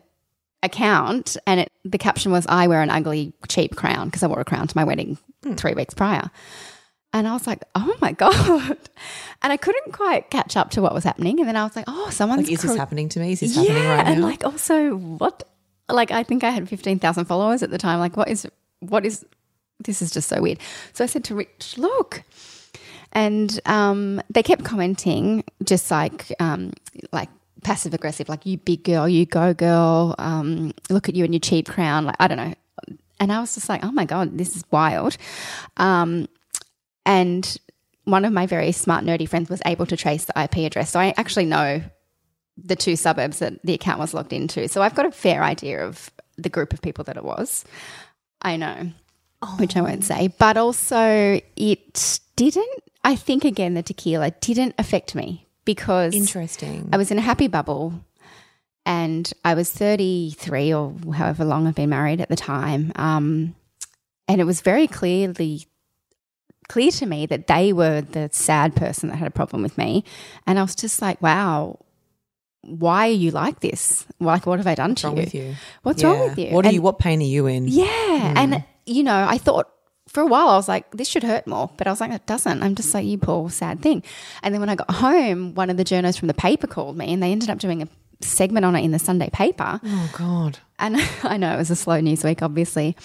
account and it, the caption was, I wear an ugly, cheap crown because I wore a crown to my wedding hmm. three weeks prior. And I was like, oh my God. And I couldn't quite catch up to what was happening. And then I was like, oh, someone's. like is this happening to me is this yeah. happening right and now like also, what? Like, I think I had 15,000 followers at the time. Like, what is, what is, this is just so weird. So I said to Rich, look. And um, they kept commenting, just like, um, like, passive aggressive, like you big girl, you go girl, um, look at you in your cheap crown, like I don't know. And I was just like, oh my god, this is wild. Um, and one of my very smart nerdy friends was able to trace the IP address, so I actually know the two suburbs that the account was logged into. So I've got a fair idea of the group of people that it was. I know, which I won't say, but also it didn't. I think again the tequila didn't affect me because interesting I was in a happy bubble and I was 33 or however long I've been married at the time. Um, and it was very clearly clear to me that they were the sad person that had a problem with me. And I was just like, wow, why are you like this? Like, what have I done to wrong you? with you? What's wrong with you? What are And- you? What pain are you in? Yeah. And, you know, I thought for a while, I was like, this should hurt more. But I was like, it doesn't. I'm just like, you poor sad thing. And then when I got home, one of the journalists from the paper called me and they ended up doing a segment on it in the Sunday paper. Oh God. And I know it was a slow news week, obviously.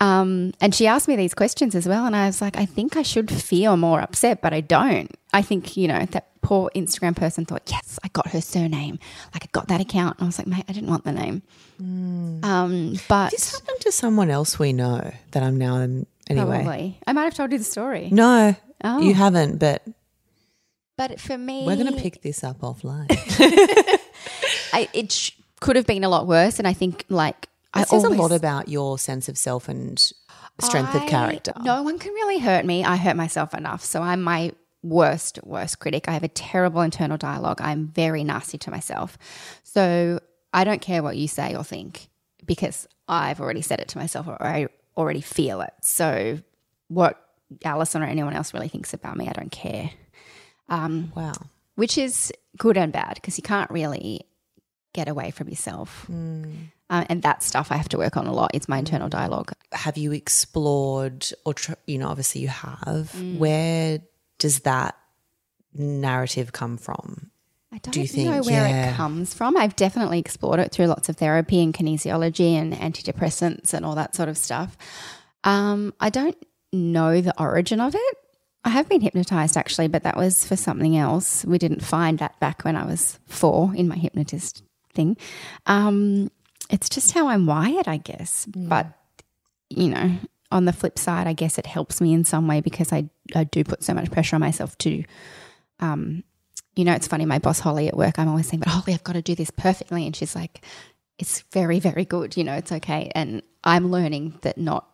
Um, and she asked me these questions as well. And I was like, I think I should feel more upset, but I don't. I think, you know, that poor Instagram person thought, yes, I got her surname. Like, I got that account. And I was like, mate, I didn't want the name. Um, but This happened to someone else we know that I'm now in anyway. probably. I might have told you the story. No, Oh. you haven't. But But for me, we're going to pick this up offline. I, it sh- could have been a lot worse. And I think, like, I It says always, a lot about your sense of self and strength of character. No one can really hurt me. I hurt myself enough. So I'm my worst, worst critic. I have a terrible internal dialogue. I'm very nasty to myself. So I don't care what you say or think because I've already said it to myself or I already feel it. So what Alison or anyone else really thinks about me, I don't care. Um, Wow. which is good and bad because you can't really get away from yourself. Uh, and that stuff I have to work on a lot. It's my internal dialogue. Have you explored, or tr- you know, obviously you have. Mm. Where does that narrative come from? I don't you know think? where Yeah. it comes from. I've definitely explored it through lots of therapy and kinesiology and antidepressants and all that sort of stuff. Um, I don't know the origin of it. I have been hypnotized actually, but that was for something else. We didn't find that back when I was four in my hypnotist thing. Um, it's just how I'm wired, I guess. But, you know, on the flip side, I guess it helps me in some way because I, I do put so much pressure on myself to um, you know, it's funny, my boss Holly at work, I'm always saying, but Holly, I've got to do this perfectly. And she's like, it's very, very good. You know, it's okay. And I'm learning that not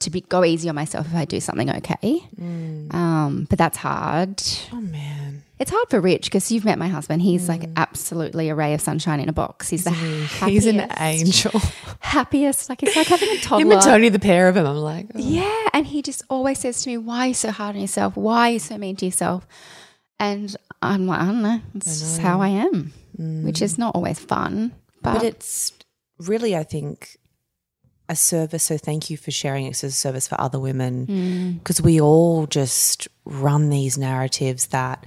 to be go easy on myself if I do something okay. Um, but that's hard. Oh man, It's hard for Rich because you've met my husband. He's like absolutely a ray of sunshine in a box. He's the happiest, he's an angel. happiest. Like it's like having a toddler. Him and Tony, the pair of them. I'm like, oh. Yeah. And he just always says to me, Why are you so hard on yourself? Why are you so mean to yourself? And I'm like, I don't know. It's just how I am, mm. which is not always fun. But, but it's really, I think, a service. So thank you for sharing it as a service for other women mm. because we all just run these narratives that,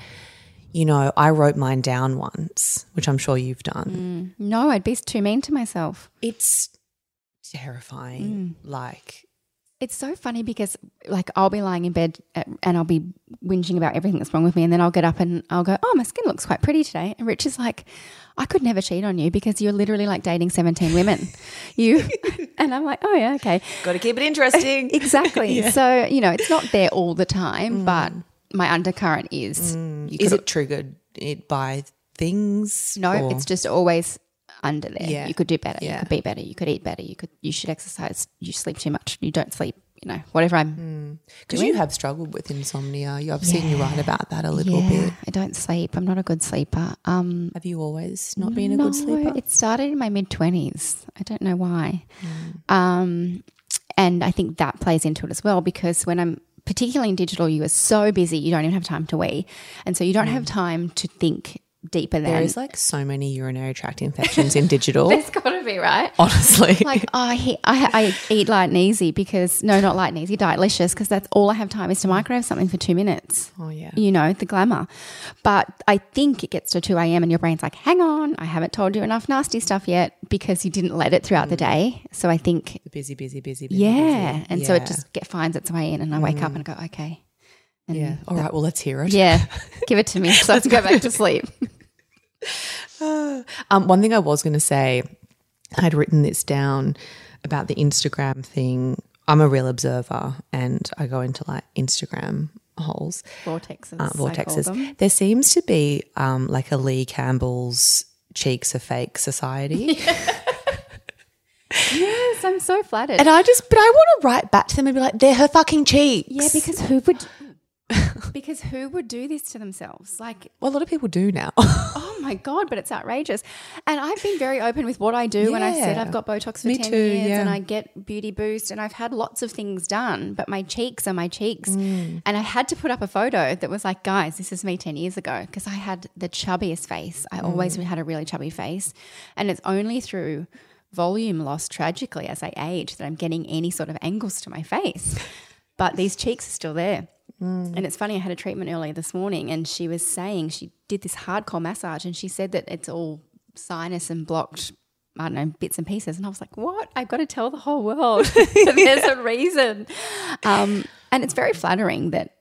you know, I wrote mine down once, which I'm sure you've done. Mm. no, I'd be too mean to myself. It's terrifying. Like, It's so funny because, like, I'll be lying in bed and I'll be whinging about everything that's wrong with me. And then I'll get up and I'll go, Oh, my skin looks quite pretty today. And Rich is like, I could never cheat on you because you're literally like dating 17 women. You, and I'm like, Oh, yeah, okay. got to keep it interesting. Exactly. So, you know, it's not there all the time, mm. but my undercurrent is. Mm. You Is it triggered it by things? No, or- it's just always under there. Yeah. You could do better. Yeah. You could be better. You could eat better. You could. You should exercise. You sleep too much. You don't sleep. You know, whatever I'm. because you have struggled with insomnia. You, I've seen you write about that a little yeah, bit. I don't sleep. I'm not a good sleeper. Um, Have you always not been a no, good sleeper? It started in my mid twenties. I don't know why. Hmm. Um, and I think that plays into it as well because when I'm particularly in digital, you are so busy you don't even have time to wee, and so you don't have time to think deeper than. There is like so many urinary tract infections in digital. There's got to be right. honestly, like oh, I, he- I I eat light and easy because no, not light and easy, Dietlicious because that's all I have time is to microwave something for two minutes. oh yeah, You know the glamour, but I think it gets to two a.m. and your brain's like, hang on, I haven't told you enough nasty stuff yet because you didn't let it throughout the mm. day. So I think busy, busy, busy, busy. yeah, busy. and so it just get finds its way in, and I wake up mm. and I go okay, and yeah. All right, well, let's hear it. yeah, give it to me so I can go back to sleep. Um, one thing I was going to say, I'd written this down about the Instagram thing. I'm a real observer, and I go into like Instagram holes, Vortexes, uh, I call them. vortexes. There seems to be um, like a Lee Campbell's cheeks are fake society. Yes, I'm so flattered. And I just, but I want to write back to them and be like, they're her fucking cheeks. yeah, because who would because who would do this to themselves? Like, Well, a lot of people do now. oh my God, but it's outrageous. And I've been very open with what I do when I said I've got Botox for Me 10 too, years yeah. and I get Beauty Boost and I've had lots of things done, but my cheeks are my cheeks. Mm. And I had to put up a photo that was like, guys, this is me 10 years ago because I had the chubbiest face. I always Mm. had a really chubby face. And it's only through volume loss tragically as I age that I'm getting any sort of angles to my face. But these cheeks are still there. And it's funny, I had a treatment earlier this morning and she was saying she did this hardcore massage and she said that it's all sinus and blocked, I don't know, bits and pieces. And I was like, what? I've got to tell the whole world that there's a reason. Um, and it's very flattering that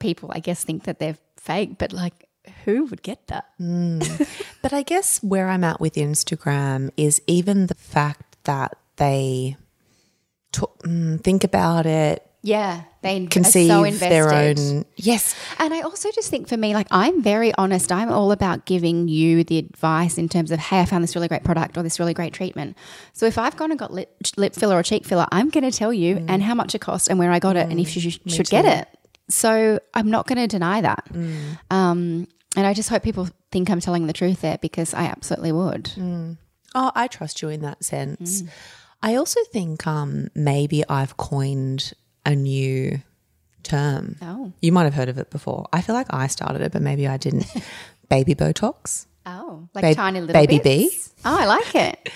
people, I guess, think that they're fake, but like, who would get that? But I guess where I'm at with Instagram is even the fact that they t- mm, think about it, Yeah, they conceive are so invested. their own. Yes, And I also just think for me, like I'm very honest. I'm all about giving you the advice in terms of, hey, I found this really great product or this really great treatment. So if I've gone and got lip, lip filler or cheek filler, I'm going to tell you mm. and how much it costs and where I got it and if you sh- mm, should get it. So I'm not going to deny that. Mm. Um, and I just hope people think I'm telling the truth there because I absolutely would. Oh, I trust you in that sense. I also think um, maybe I've coined a new term. Oh. You might have heard of it before. I feel like I started it, but maybe I didn't. Baby Botox. Oh, like Ba- tiny little baby bits? bee. Oh, I like it.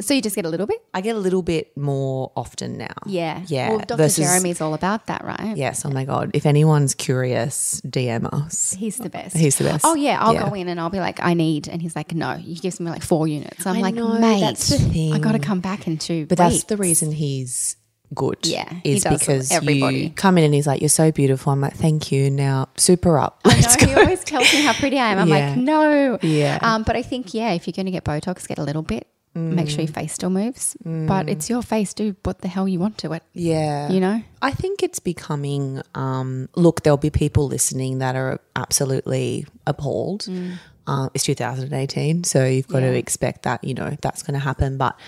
So you just get a little bit? I get a little bit more often now. Yeah. Yeah. Well, Dr. versus- Jeremy's all about that, right? Yes. Oh my God. If anyone's curious, DM us. He's the best. He's the best. Oh yeah, I'll Yeah. go in and I'll be like, I need, and he's like, no. He gives me like four units. I'm I like, know, mate, that's the thing. I got to come back in two. But that's the reason he's good. Yeah, he Is does because everybody. you come in and he's like, You're so beautiful. I'm like, Thank you. Now super up. I know, he always tells me how pretty I am. I'm Yeah. like, no. Yeah. Um, but I think yeah, if you're going to get Botox, get a little bit. Make sure your Mm. face still moves. But it's your face. Do what the hell you want to it. Yeah. You know. I think it's becoming. Um, look, there'll be people listening that are absolutely appalled. Uh, it's 2018, so you've got to expect that. You know that's going to happen. But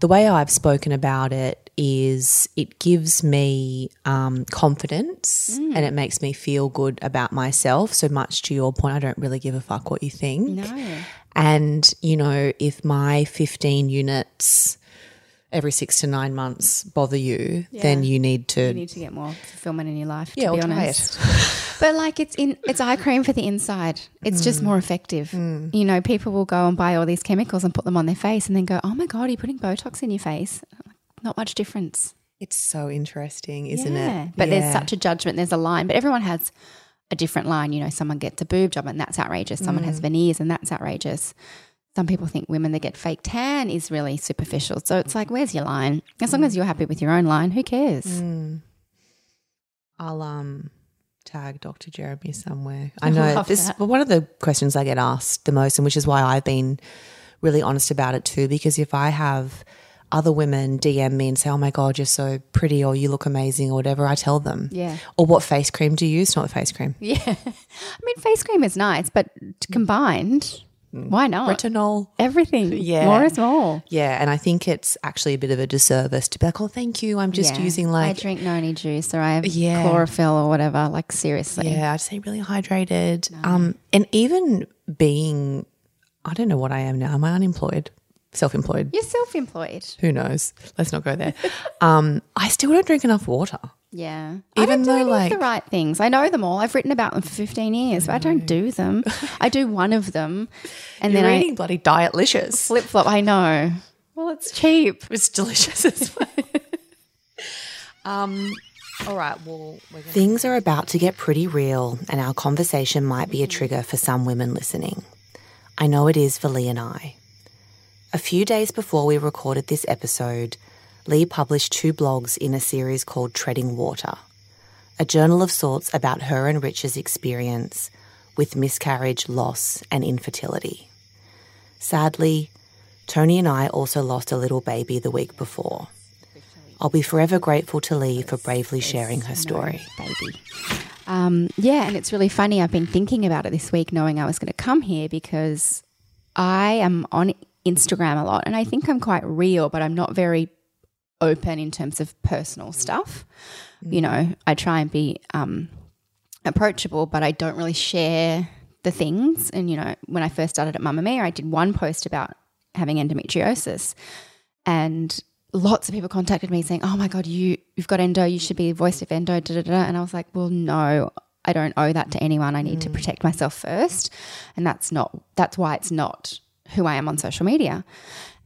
the way I've spoken about it is, it gives me um, confidence and it makes me feel good about myself. So much to your point, I don't really give a fuck what you think. No. And, you know, if my 15 units every six to nine months bother you, then you need to. You need to get more fulfillment in your life. yeah, to be honest. But like it's in it's eye cream for the inside. It's Mm. just more effective. You know, people will go and buy all these chemicals and put them on their face and then go, "Oh my god, are you putting Botox in your face?" Not much difference. It's so interesting, isn't yeah. it? But there's such a judgment. There's a line, but everyone has a different line. You know, someone gets a boob job and that's outrageous. Someone Mm. has veneers and that's outrageous. Some people think women that get fake tan is really superficial. So it's like, where's your line? As Mm. long as you're happy with your own line, who cares? I'll um tag Dr. Jeremy somewhere. I know this that. one of the questions I get asked the most, and which is why I've been really honest about it too, because if I have other women DM me and say, Oh my God, you're so pretty or you look amazing or whatever, I tell them. Yeah. Or what face cream do you use? Not face cream. Yeah. I mean, face cream is nice, but combined, why not? Retinol. Everything. Yeah. More is more. Yeah, and I think it's actually a bit of a disservice to be like, oh, thank you. I'm just Yeah. using like. I drink noni juice or I have Yeah. chlorophyll or whatever. Like, seriously. yeah, I'd say really hydrated. Um, and even being, I don't know what I am now. Am I unemployed? Self-employed? You're self employed. Who knows? Let's not go there. um, I still don't drink enough water. Yeah. Even I don't do though, any of like- the right things. I know them all. I've written about them for 15 years, but I don't do them. I do one of them and You're then eating bloody Dietlicious. I flip flop. I know. Well, it's cheap. It's delicious as well. um, all right. Well, things are about to get pretty real, and our conversation might be a trigger for some women listening. I know it is for Lee and I. A few days before we recorded this episode, Lee published two blogs in a series called Treading Water, a journal of sorts about her and Rich's experience with miscarriage, loss, and infertility. Sadly, Tony and I also lost a little baby the week before. I'll be forever grateful to Lee for bravely sharing her story. baby. Um, yeah, and it's really funny. I've been thinking about it this week, knowing I was going to come here because I am on Instagram a lot, and I think I'm quite real, but I'm not very open in terms of personal stuff. You know, I try and be um, approachable, but I don't really share the things. And, you know, when I first started at Mamamia, I did one post about having endometriosis. And lots of people contacted me saying, Oh my God, you, you've got endo, you should be voice of endo. Da, da, da. And I was like, Well, no, I don't owe that to anyone. I need to protect myself first. And that's not, that's why it's not who I am on social media.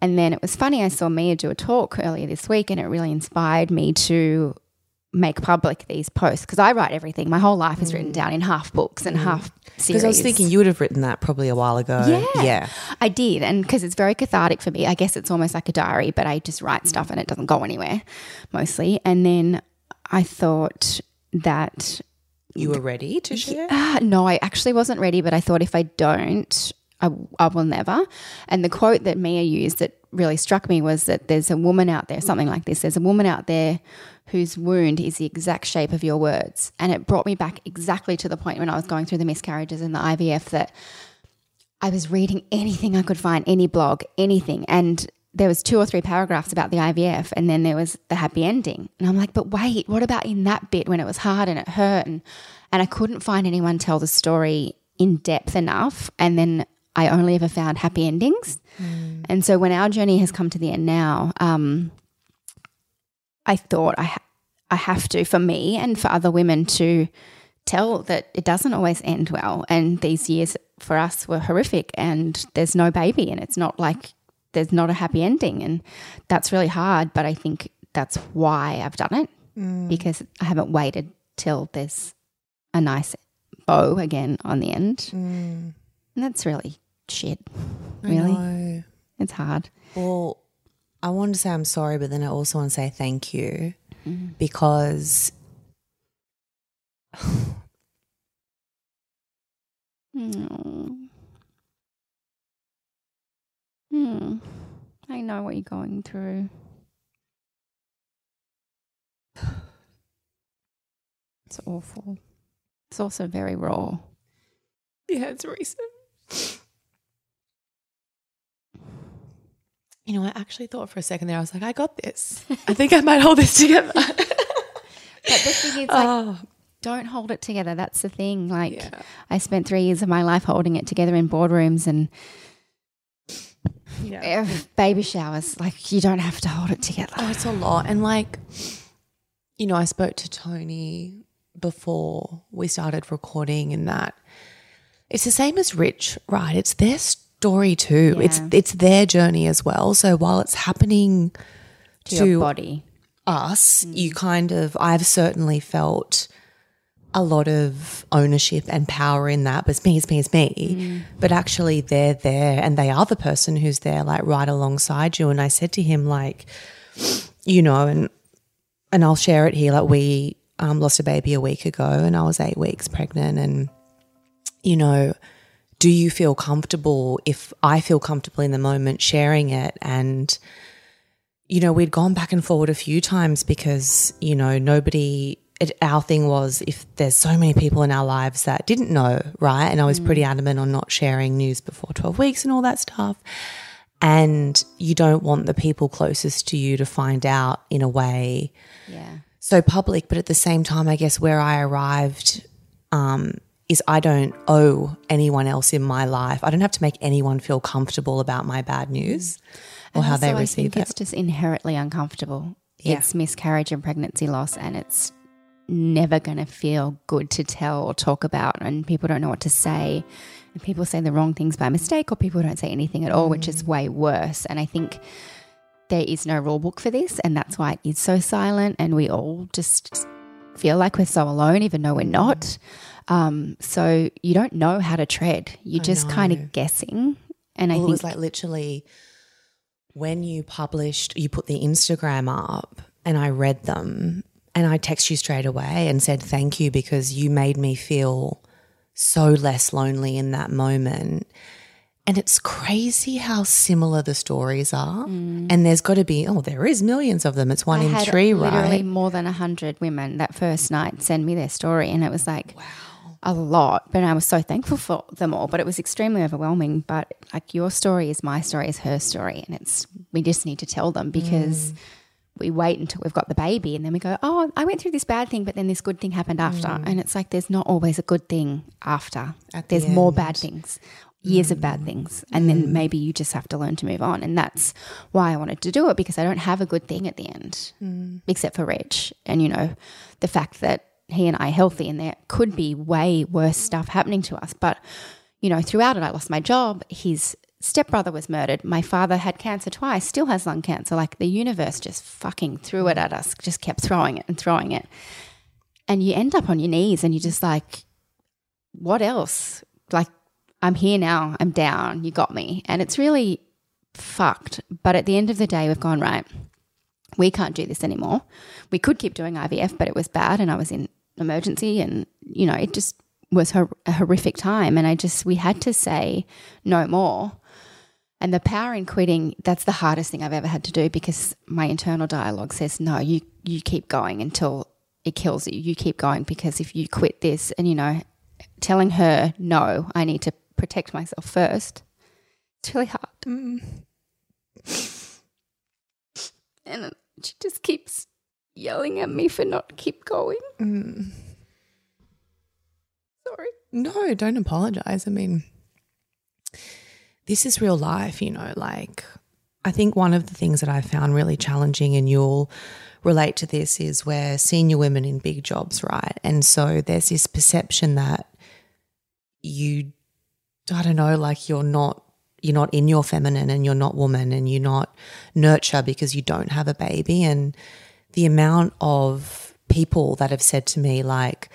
And then it was funny, I saw Mia do a talk earlier this week and it really inspired me to make public these posts because I write everything. My whole life is written down in half books and half series. Because I was thinking you would have written that probably a while ago. Yeah. Yeah. I did. And because it's very cathartic for me, I guess it's almost like a diary, but I just write stuff and it doesn't go anywhere mostly. And then I thought that, You were ready to share? ah, no, I actually wasn't ready, but I thought if I don't, I, I will never. And the quote that Mia used that really struck me was that there's a woman out there, something like this there's a woman out there whose wound is the exact shape of your words. And it brought me back exactly to the point when I was going through the miscarriages and the IVF that I was reading anything I could find, any blog, anything. And there was two or three paragraphs about the IVF and then there was the happy ending. And I'm like, but wait, what about in that bit when it was hard and it hurt and and I couldn't find anyone tell the story in depth enough and then I only ever found happy mm. endings. Mm. And so when our journey has come to the end now, um, I thought I ha- I have to for me and for other women to tell that it doesn't always end well. And these years for us were horrific and there's no baby and it's not like there's not a happy ending. And that's really hard but I think that's why I've done it mm. because I haven't waited till there's a nice bow again on the end. And that's really shit really No. it's hard Well, I want to say I'm sorry, but then I also want to say thank you because Hmm. Hmm. I know what you're going through. It's awful. It's also very raw. yeah, it's recent. You know, I actually thought for a second there, I was like, I got this. I think I might hold this together. But the thing is, like, oh, don't hold it together. That's the thing. Like, Yeah. I spent three years of my life holding it together in boardrooms and yeah. eh, baby showers. Like, you don't have to hold it together. Oh, it's a lot. And like, you know, I spoke to Tony before we started recording and that it's the same as Rich, right? It's their story too. It's Yeah. it's their journey as well. So while it's happening to, to your body. us, you kind of I've certainly felt a lot of ownership and power in that, but it's me, it's me, it's me. But actually they're there and they are the person who's there like right alongside you. And I said to him, like, you know, and and I'll share it here, like we um, lost a baby a week ago and I was eight weeks pregnant and you know, do you feel comfortable if I feel comfortable in the moment sharing it and you know, we'd gone back and forward a few times because, you know, nobody, it, our thing was if there's so many people in our lives that didn't know, right? And I was pretty adamant on not sharing news before 12 weeks and all that stuff. And you don't want the people closest to you to find out in a way Yeah. so public, but at the same time, I guess where I arrived um, is I don't owe anyone else in my life. I don't have to make anyone feel comfortable about my bad news or And how they receive I think it. It's just inherently uncomfortable. Yeah. It's miscarriage and pregnancy loss, and it's never going to feel good to tell or talk about. And people don't know what to say. And people say the wrong things by mistake, or people don't say anything at all, which Mm. is way worse. And I think there is no rule book for this, and that's why it is so silent. And we all just feel like we're so alone, even though we're not. Um, so you don't know how to tread. You're I just kind of guessing. And I Well, it think was like literally when you published, you put the Instagram up, and I read them, and I text you straight away and said thank you because you made me feel so less lonely in that moment. And it's crazy how similar the stories are. And there's got to be, oh, there is millions of them. It's one Mm. I in had three, literally right? more than a hundred women that first night send me their story, and it was like a lot. But I was so thankful for them all. But it was extremely overwhelming. But like your story is my story, is her story, and it's we just need to tell them because Mm. we wait until we've got the baby and then we go, oh, I went through this bad thing, but then this good thing happened after. Mm. And it's like there's not always a good thing after. At the there's more bad things, years of bad mm. things. And then mm. maybe you just have to learn to move on. And that's why I wanted to do it because I don't have a good thing at the end, except for Reg. And, you know, the fact that he and I healthy and there could be way worse stuff happening to us. But, you know, throughout it, I lost my job. His stepbrother was murdered. My father had cancer twice, still has lung cancer. Like the universe just fucking threw it at us, just kept throwing it and throwing it. And you end up on your knees and you're just like, what else? Like, I'm here now. I'm down. You got me. And it's really fucked. But at the end of the day, we've gone, right, we can't do this anymore. We could keep doing IVF, but it was bad and I was in emergency and, you know, it just was hor- a horrific time. And I just, we had to say no more. And the power in quitting, that's the hardest thing I've ever had to do because my internal dialogue says, no, you, you keep going until it kills you. You keep going because if you quit this and, you know, telling her, no, I need to protect myself first, it's really hard. Mm. And she just keeps yelling at me for not keep going. Mm. Sorry. No, don't apologize. I mean, this is real life, you know, like I think one of the things that I found really challenging and you'll relate to this is we're senior women in big jobs, right? And so there's this perception that you I don't know, like you're not you're not in your feminine and you're not woman and you're not nurture because you don't have a baby and the amount of people that have said to me like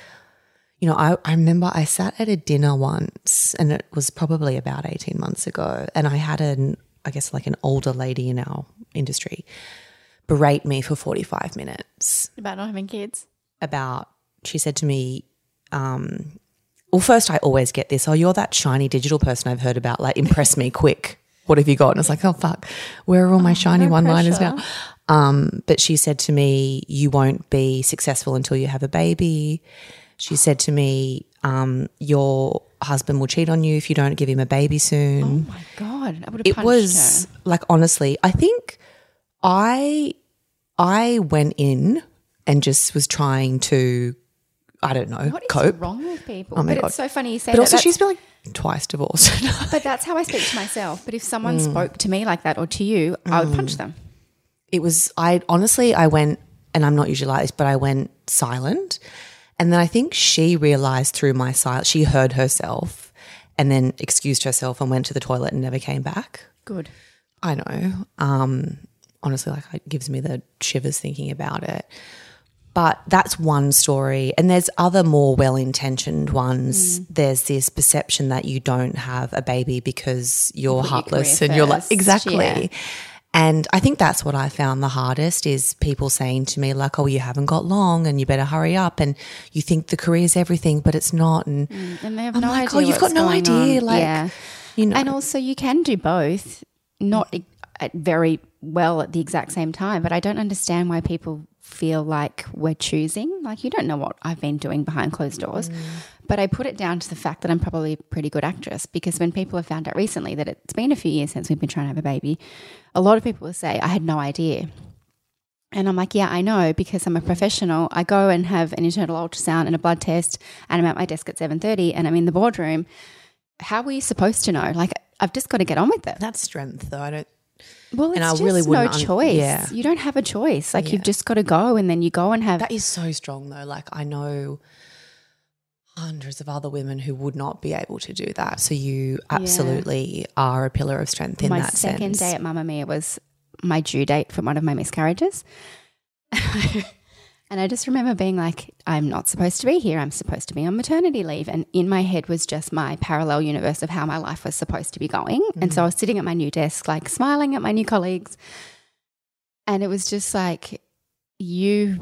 you know, I, I remember I sat at a dinner once and it was probably about 18 months ago. And I had an, I guess, like an older lady in our industry berate me for 45 minutes About not having kids. about, she said to me, um, well, first, I always get this. Oh, you're that shiny digital person I've heard about. Like, impress me quick. What have you got? And it's like, oh, fuck. Where are all my shiny no one liners now? Um, but she said to me, you won't be successful until you have a baby. She said to me, um, your husband will cheat on you if you don't give him a baby soon Oh my God. I would have it was her. like honestly i think i i went in and just was trying to i don't know What is cope wrong with people? Oh but God. it's so funny you say but that. also she's been like twice divorced but that's how I speak to myself. But if someone Mm. spoke to me like that or to you, I would punch them. It was i honestly i went and i'm not usually like this but i went silent and then i think she realized through my silence she heard herself and then excused herself and went to the toilet and never came back Good. I know. Um, honestly, like it gives me the shivers thinking about it. But that's one story. And there's other more well intentioned ones. There's this perception that you don't have a baby because you're put your heartless career and you're like, exactly. yeah. And I think that's what I found the hardest is people saying to me, like, oh, you haven't got long and you better hurry up. And you think the career's everything, but it's not. And mm, And they have I'm no like, oh, idea. oh, you've got no idea. on. Like, yeah. you know. And also, you can do both, not mm. e- very well at the exact same time. But I don't understand why people feel like we're choosing. Like, you don't know what I've been doing behind closed doors. Mm. But I put it down to the fact that I'm probably a pretty good actress because when people have found out recently that it's been a few years since we've been trying to have a baby, a lot of people will say, I had no idea. And I'm like, yeah, I know because I'm a professional. I go and have an internal ultrasound and a blood test, and I'm at my desk at seven thirty, and I'm in the boardroom. How were you supposed to know? Like, I've just got to get on with it. that's strength, though. I don't. Well, it's And I just really no wouldn't un- choice. yeah. You don't have a choice. Like, you've just got to go, and then you go and have. That is so strong, though. Like, I know hundreds of other women who would not be able to do that. So, you absolutely are a pillar of strength in my that second day at Mamamia was my due date for one of my miscarriages. and I just remember being like, I'm not supposed to be here. I'm supposed to be on maternity leave. And in my head was just my parallel universe of how my life was supposed to be going. And so I mm. was sitting at my new desk, like smiling at my new colleagues. And it was just like, you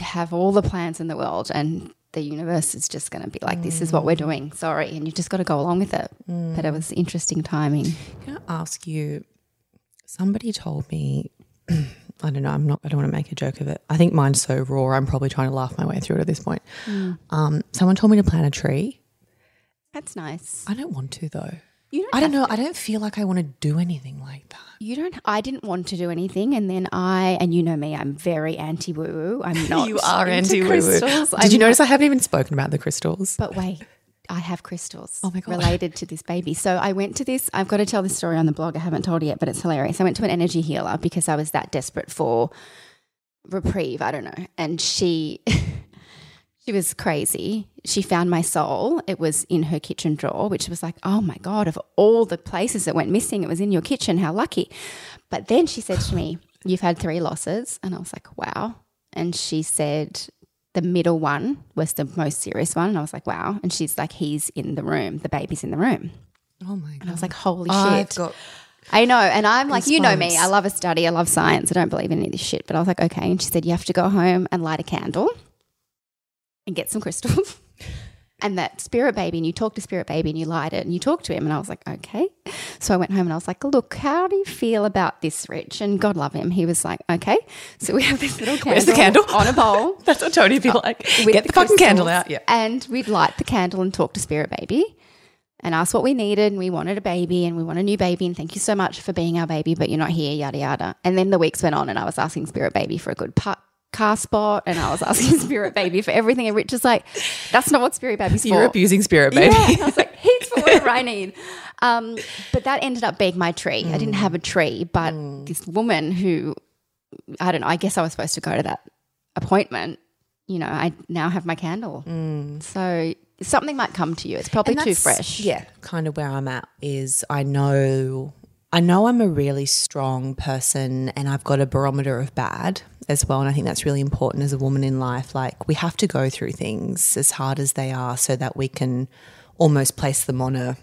have all the plans in the world and the universe is just going to be like, this is what we're doing. Sorry. And you just got to go along with it. But it was interesting timing. Can I ask you? Somebody told me, I don't know. I'm not. I don't want to make a joke of it. I think mine's so raw. I'm probably trying to laugh my way through it at this point. Mm. Um, someone told me to plant a tree. That's nice. I don't want to though. You don't I don't know. I don't feel like I want to do anything like that. You don't. I didn't want to do anything, and then I and you know me. I'm very anti woo woo. I'm not. into crystals. Did I'm you not- notice I haven't even spoken about the crystals? But wait, I have crystals. Oh my God. Related to this baby. So I went to this. I've got to tell this story on the blog. I haven't told it yet, but it's hilarious. I went to an energy healer because I was that desperate for reprieve. I don't know, and she. She was crazy. She found my soul. It was in her kitchen drawer, which was like, oh my God, of all the places that went missing, it was in your kitchen. How lucky. But then she said to me, You've had three losses. And I was like, Wow. And she said, The middle one was the most serious one. And I was like, Wow. And she's like, He's in the room. The baby's in the room. Oh my And I was like, Holy I've shit. got I know. And I'm like, you know me. I love a study. I love science. I don't believe in any of this shit. But I was like, okay. And she said, you have to go home and light a candle and get some crystals. and that spirit baby, and you talk to spirit baby and you light it and you talk to him. And I was like, okay. So I went home and I was like, look, how do you feel about this, Rich? And God love him. He was like, okay. So we have this little candle, Where's the candle? on a bowl. that's what Tony would be like. Get the, fucking candle out. Yeah. And we'd light the candle and talk to Spirit Baby and ask what we needed. And we wanted a baby and we want a new baby. And thank you so much for being our baby, but you're not here, yada, yada. And then the weeks went on and I was asking Spirit Baby for a good pa- car spot and I was asking Spirit Baby for everything. And Rich is like, that's not what Spirit Baby's for. You're abusing spirit, baby. Yeah. And I was like, he's for whatever I need. Um, but that ended up being my tree. I didn't mm. have a tree, but mm. this woman who, I don't know, I guess I was supposed to go to that appointment. You know, I now have my candle. Mm. So something might come to you. It's probably too fresh. Yeah, kind of where I'm at is I know I know I'm a really strong person and I've got a barometer of bad as well and I think that's really important as a woman in life like we have to go through things as hard as they are so that we can almost place them on a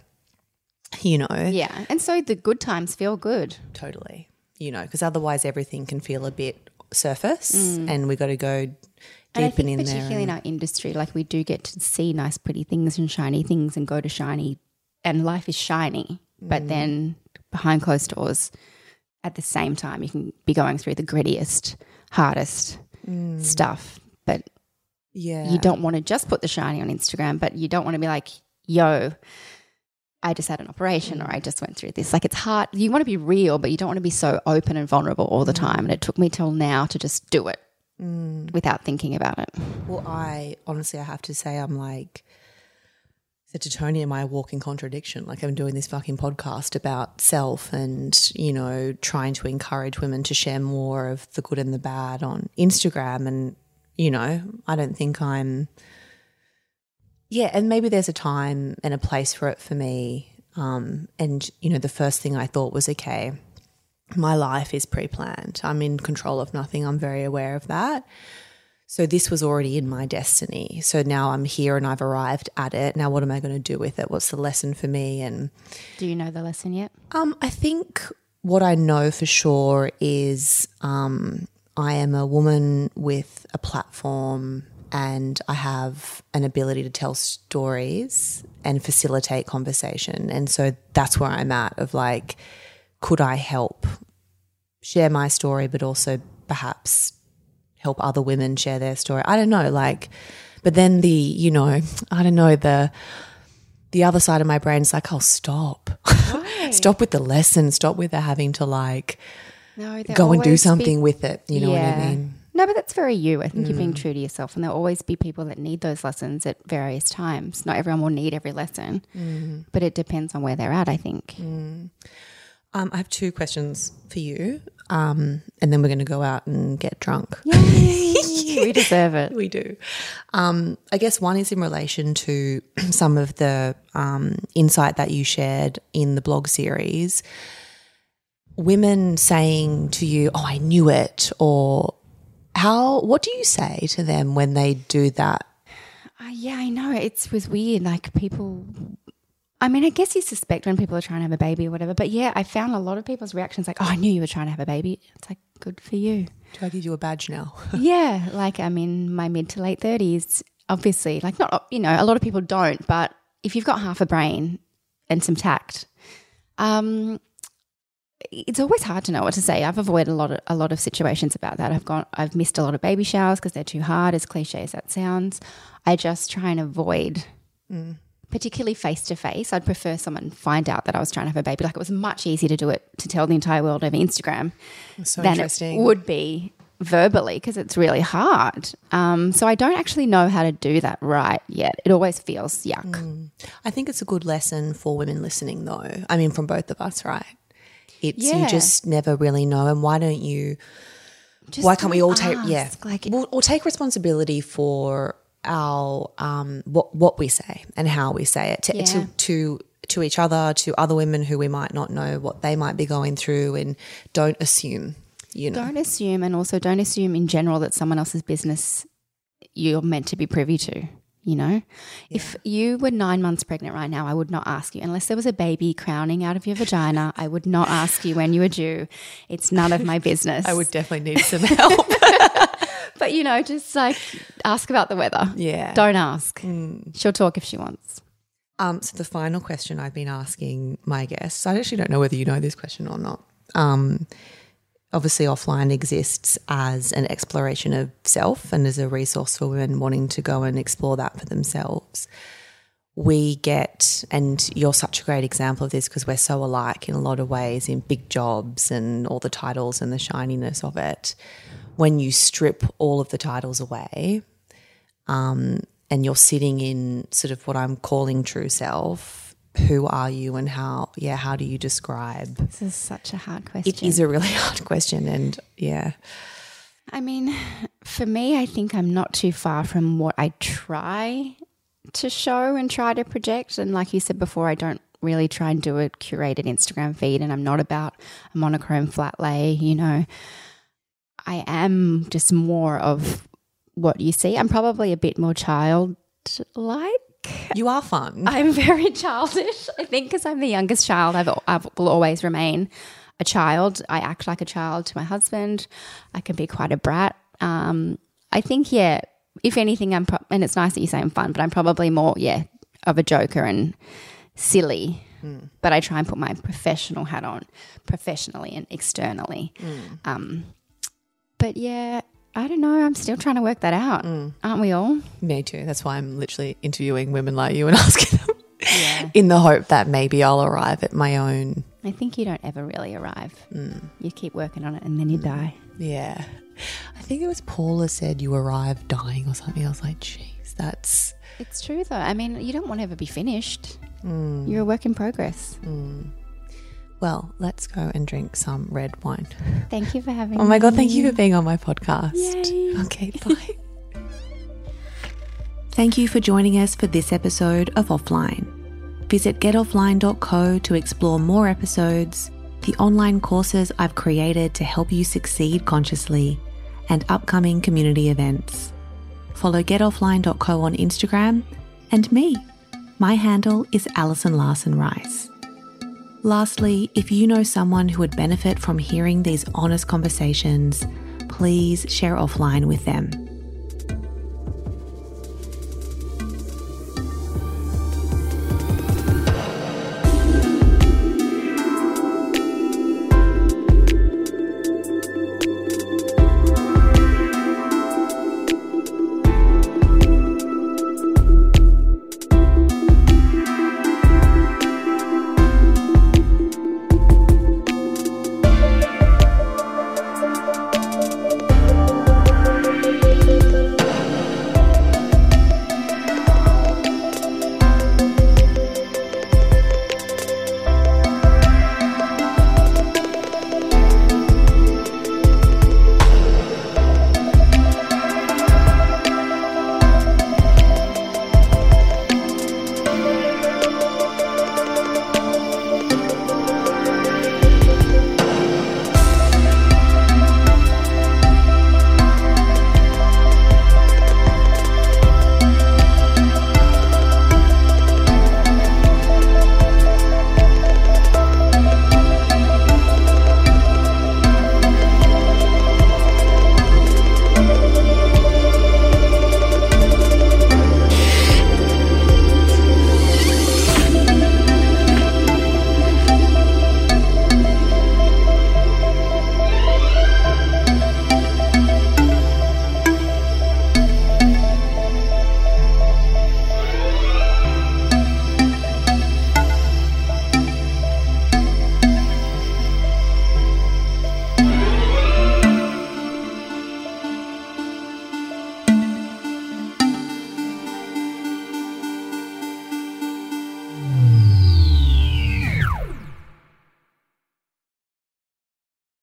you know Yeah. And so the good times feel good. totally you know because otherwise everything can feel a bit surface and we got to go deep And I think in there particularly in our industry, like we do get to see nice, pretty things and shiny things and go to shiny, and life is shiny. Mm. But then behind closed doors, at the same time, you can be going through the grittiest, hardest stuff. But Mm. yeah you don't want to just put the shiny on Instagram, but you don't want to be like, yo, I just had an operation or I just went through this. Like it's hard. You want to be real, but you don't want to be so open and vulnerable all the time. And it took me till now to just do it without thinking about it. Well, I honestly, I have to say, I'm like, said to Tony, am I a walking contradiction? Like, I'm doing this fucking podcast about self and, you know, trying to encourage women to share more of the good and the bad on Instagram. And, you know, I don't think I'm, yeah, and maybe there's a time and a place for it for me. Um, and, you know, the first thing I thought was, okay, my life is pre planned. I'm in control of nothing. I'm very aware of that. So this was already in my destiny. So now I'm here and I've arrived at it. Now what am I going to do with it? What's the lesson for me? And Do you know the lesson yet? um, I think what I know for sure is um, I am a woman with a platform and I have an ability to tell stories and facilitate conversation. And so that's where I'm at of like, could I help share my story, but also perhaps help other women share their story? I don't know. Like, but then the, you know, I don't know, the, the other side of my brain's like, oh, stop. stop with the lesson. Stop with the having to like No, go and do something with it. You know what I mean? No, but that's very you. I think you're being mm. true to yourself, and there'll always be people that need those lessons at various times. Not everyone will need every lesson, mm. but it depends on where they're at. I think. Mm. Um, I have two questions for you. Um, and then we're going to go out and get drunk. we deserve it. We do. Um, I guess one is in relation to some of the um, insight that you shared in the blog series. Women saying to you, "Oh, I knew it," or how? What do you say to them when they do that? Uh, yeah, I know. it was weird. Like people. I mean, I guess you suspect when people are trying to have a baby or whatever. But yeah, I found a lot of people's reactions like, "Oh, I knew you were trying to have a baby." It's like, good for you. Do I give you a badge now? yeah, like I'm in my mid to late thirties. Obviously, like not you know, a lot of people don't, but if you've got half a brain and some tact, um, it's always hard to know what to say. I've avoided a lot of a lot of situations about that. I've gone, I've missed a lot of baby showers because they're too hard. As cliche as that sounds, I just try and avoid particularly face to face. I'd prefer someone find out that I was trying to have a baby. Like it was much easier to do it to tell the entire world over Instagram So than it would be verbally because it's really hard. Um, so I don't actually know how to do that right yet. It always feels yuck. Mm. I think it's a good lesson for women listening, though. I mean, from both of us, right? It's Yeah. you just never really know, and why don't you? Just why can't we all take? Yeah, Like we'll take responsibility for our um what what we say and how we say it to Yeah. to, to to each other, to other women who we might not know what they might be going through, and don't assume. You know, don't assume, and also don't assume in general that someone else's business you're meant to be privy to. You know, if you were nine months pregnant right now, I would not ask you unless there was a baby crowning out of your vagina. I would not ask you when you were due. It's none of my business. I would definitely need some help. but you know, just like ask about the weather. yeah. Don't ask. Hmm. She'll talk if she wants. Um, so the final question I've been asking my guests, I actually don't know whether you know this question or not. Um, obviously, offline exists as an exploration of self and as a resource for women wanting to go and explore that for themselves. We get, and you're such a great example of this because we're so alike in a lot of ways in big jobs and all the titles and the shininess of it. When you strip all of the titles away, um, and you're sitting in sort of what I'm calling true self, who are you and how, yeah, how do you describe? This is such a hard question. It is a really hard question. And yeah, I mean, for me, I think I'm not too far from what I try to show and try to project. And like you said before, I don't really try and do a curated Instagram feed, and I'm not about a monochrome flat lay, you know. I am just more of what you see. I'm probably a bit more childlike. you are fun. I'm very childish. I think because I'm the youngest child, I've, I will always remain a child. I act like a child to my husband. I can be quite a brat. Um, I think, yeah, if anything, I'm, pro- and it's nice that you say I'm fun, but I'm probably more, yeah, of a joker and silly. But I try and put my professional hat on professionally and externally. Um, but yeah, I don't know. I'm still trying to work that out. Mm. Aren't we all? Me too. That's why I'm literally interviewing women like you and asking them Yeah. in the hope that maybe I'll arrive at my own. I think you don't ever really arrive. Mm. You keep working on it and then you mm. die. Yeah. I think it was Paula said you arrive dying or something. I was like, jeez, that's. It's true though. I mean, you don't want to ever be finished. You're a work in progress. Well, let's go and drink some red wine. Thank you for having me. Oh me. my God, thank you for being on my podcast. Yay. Okay, bye. Thank you for joining us for this episode of Offline. Visit getoffline.co to explore more episodes, the online courses I've created to help you succeed consciously, and upcoming community events. Follow getoffline.co on Instagram and me. My handle is Alison Larson Rice. Lastly, if you know someone who would benefit from hearing these honest conversations, please share offline with them.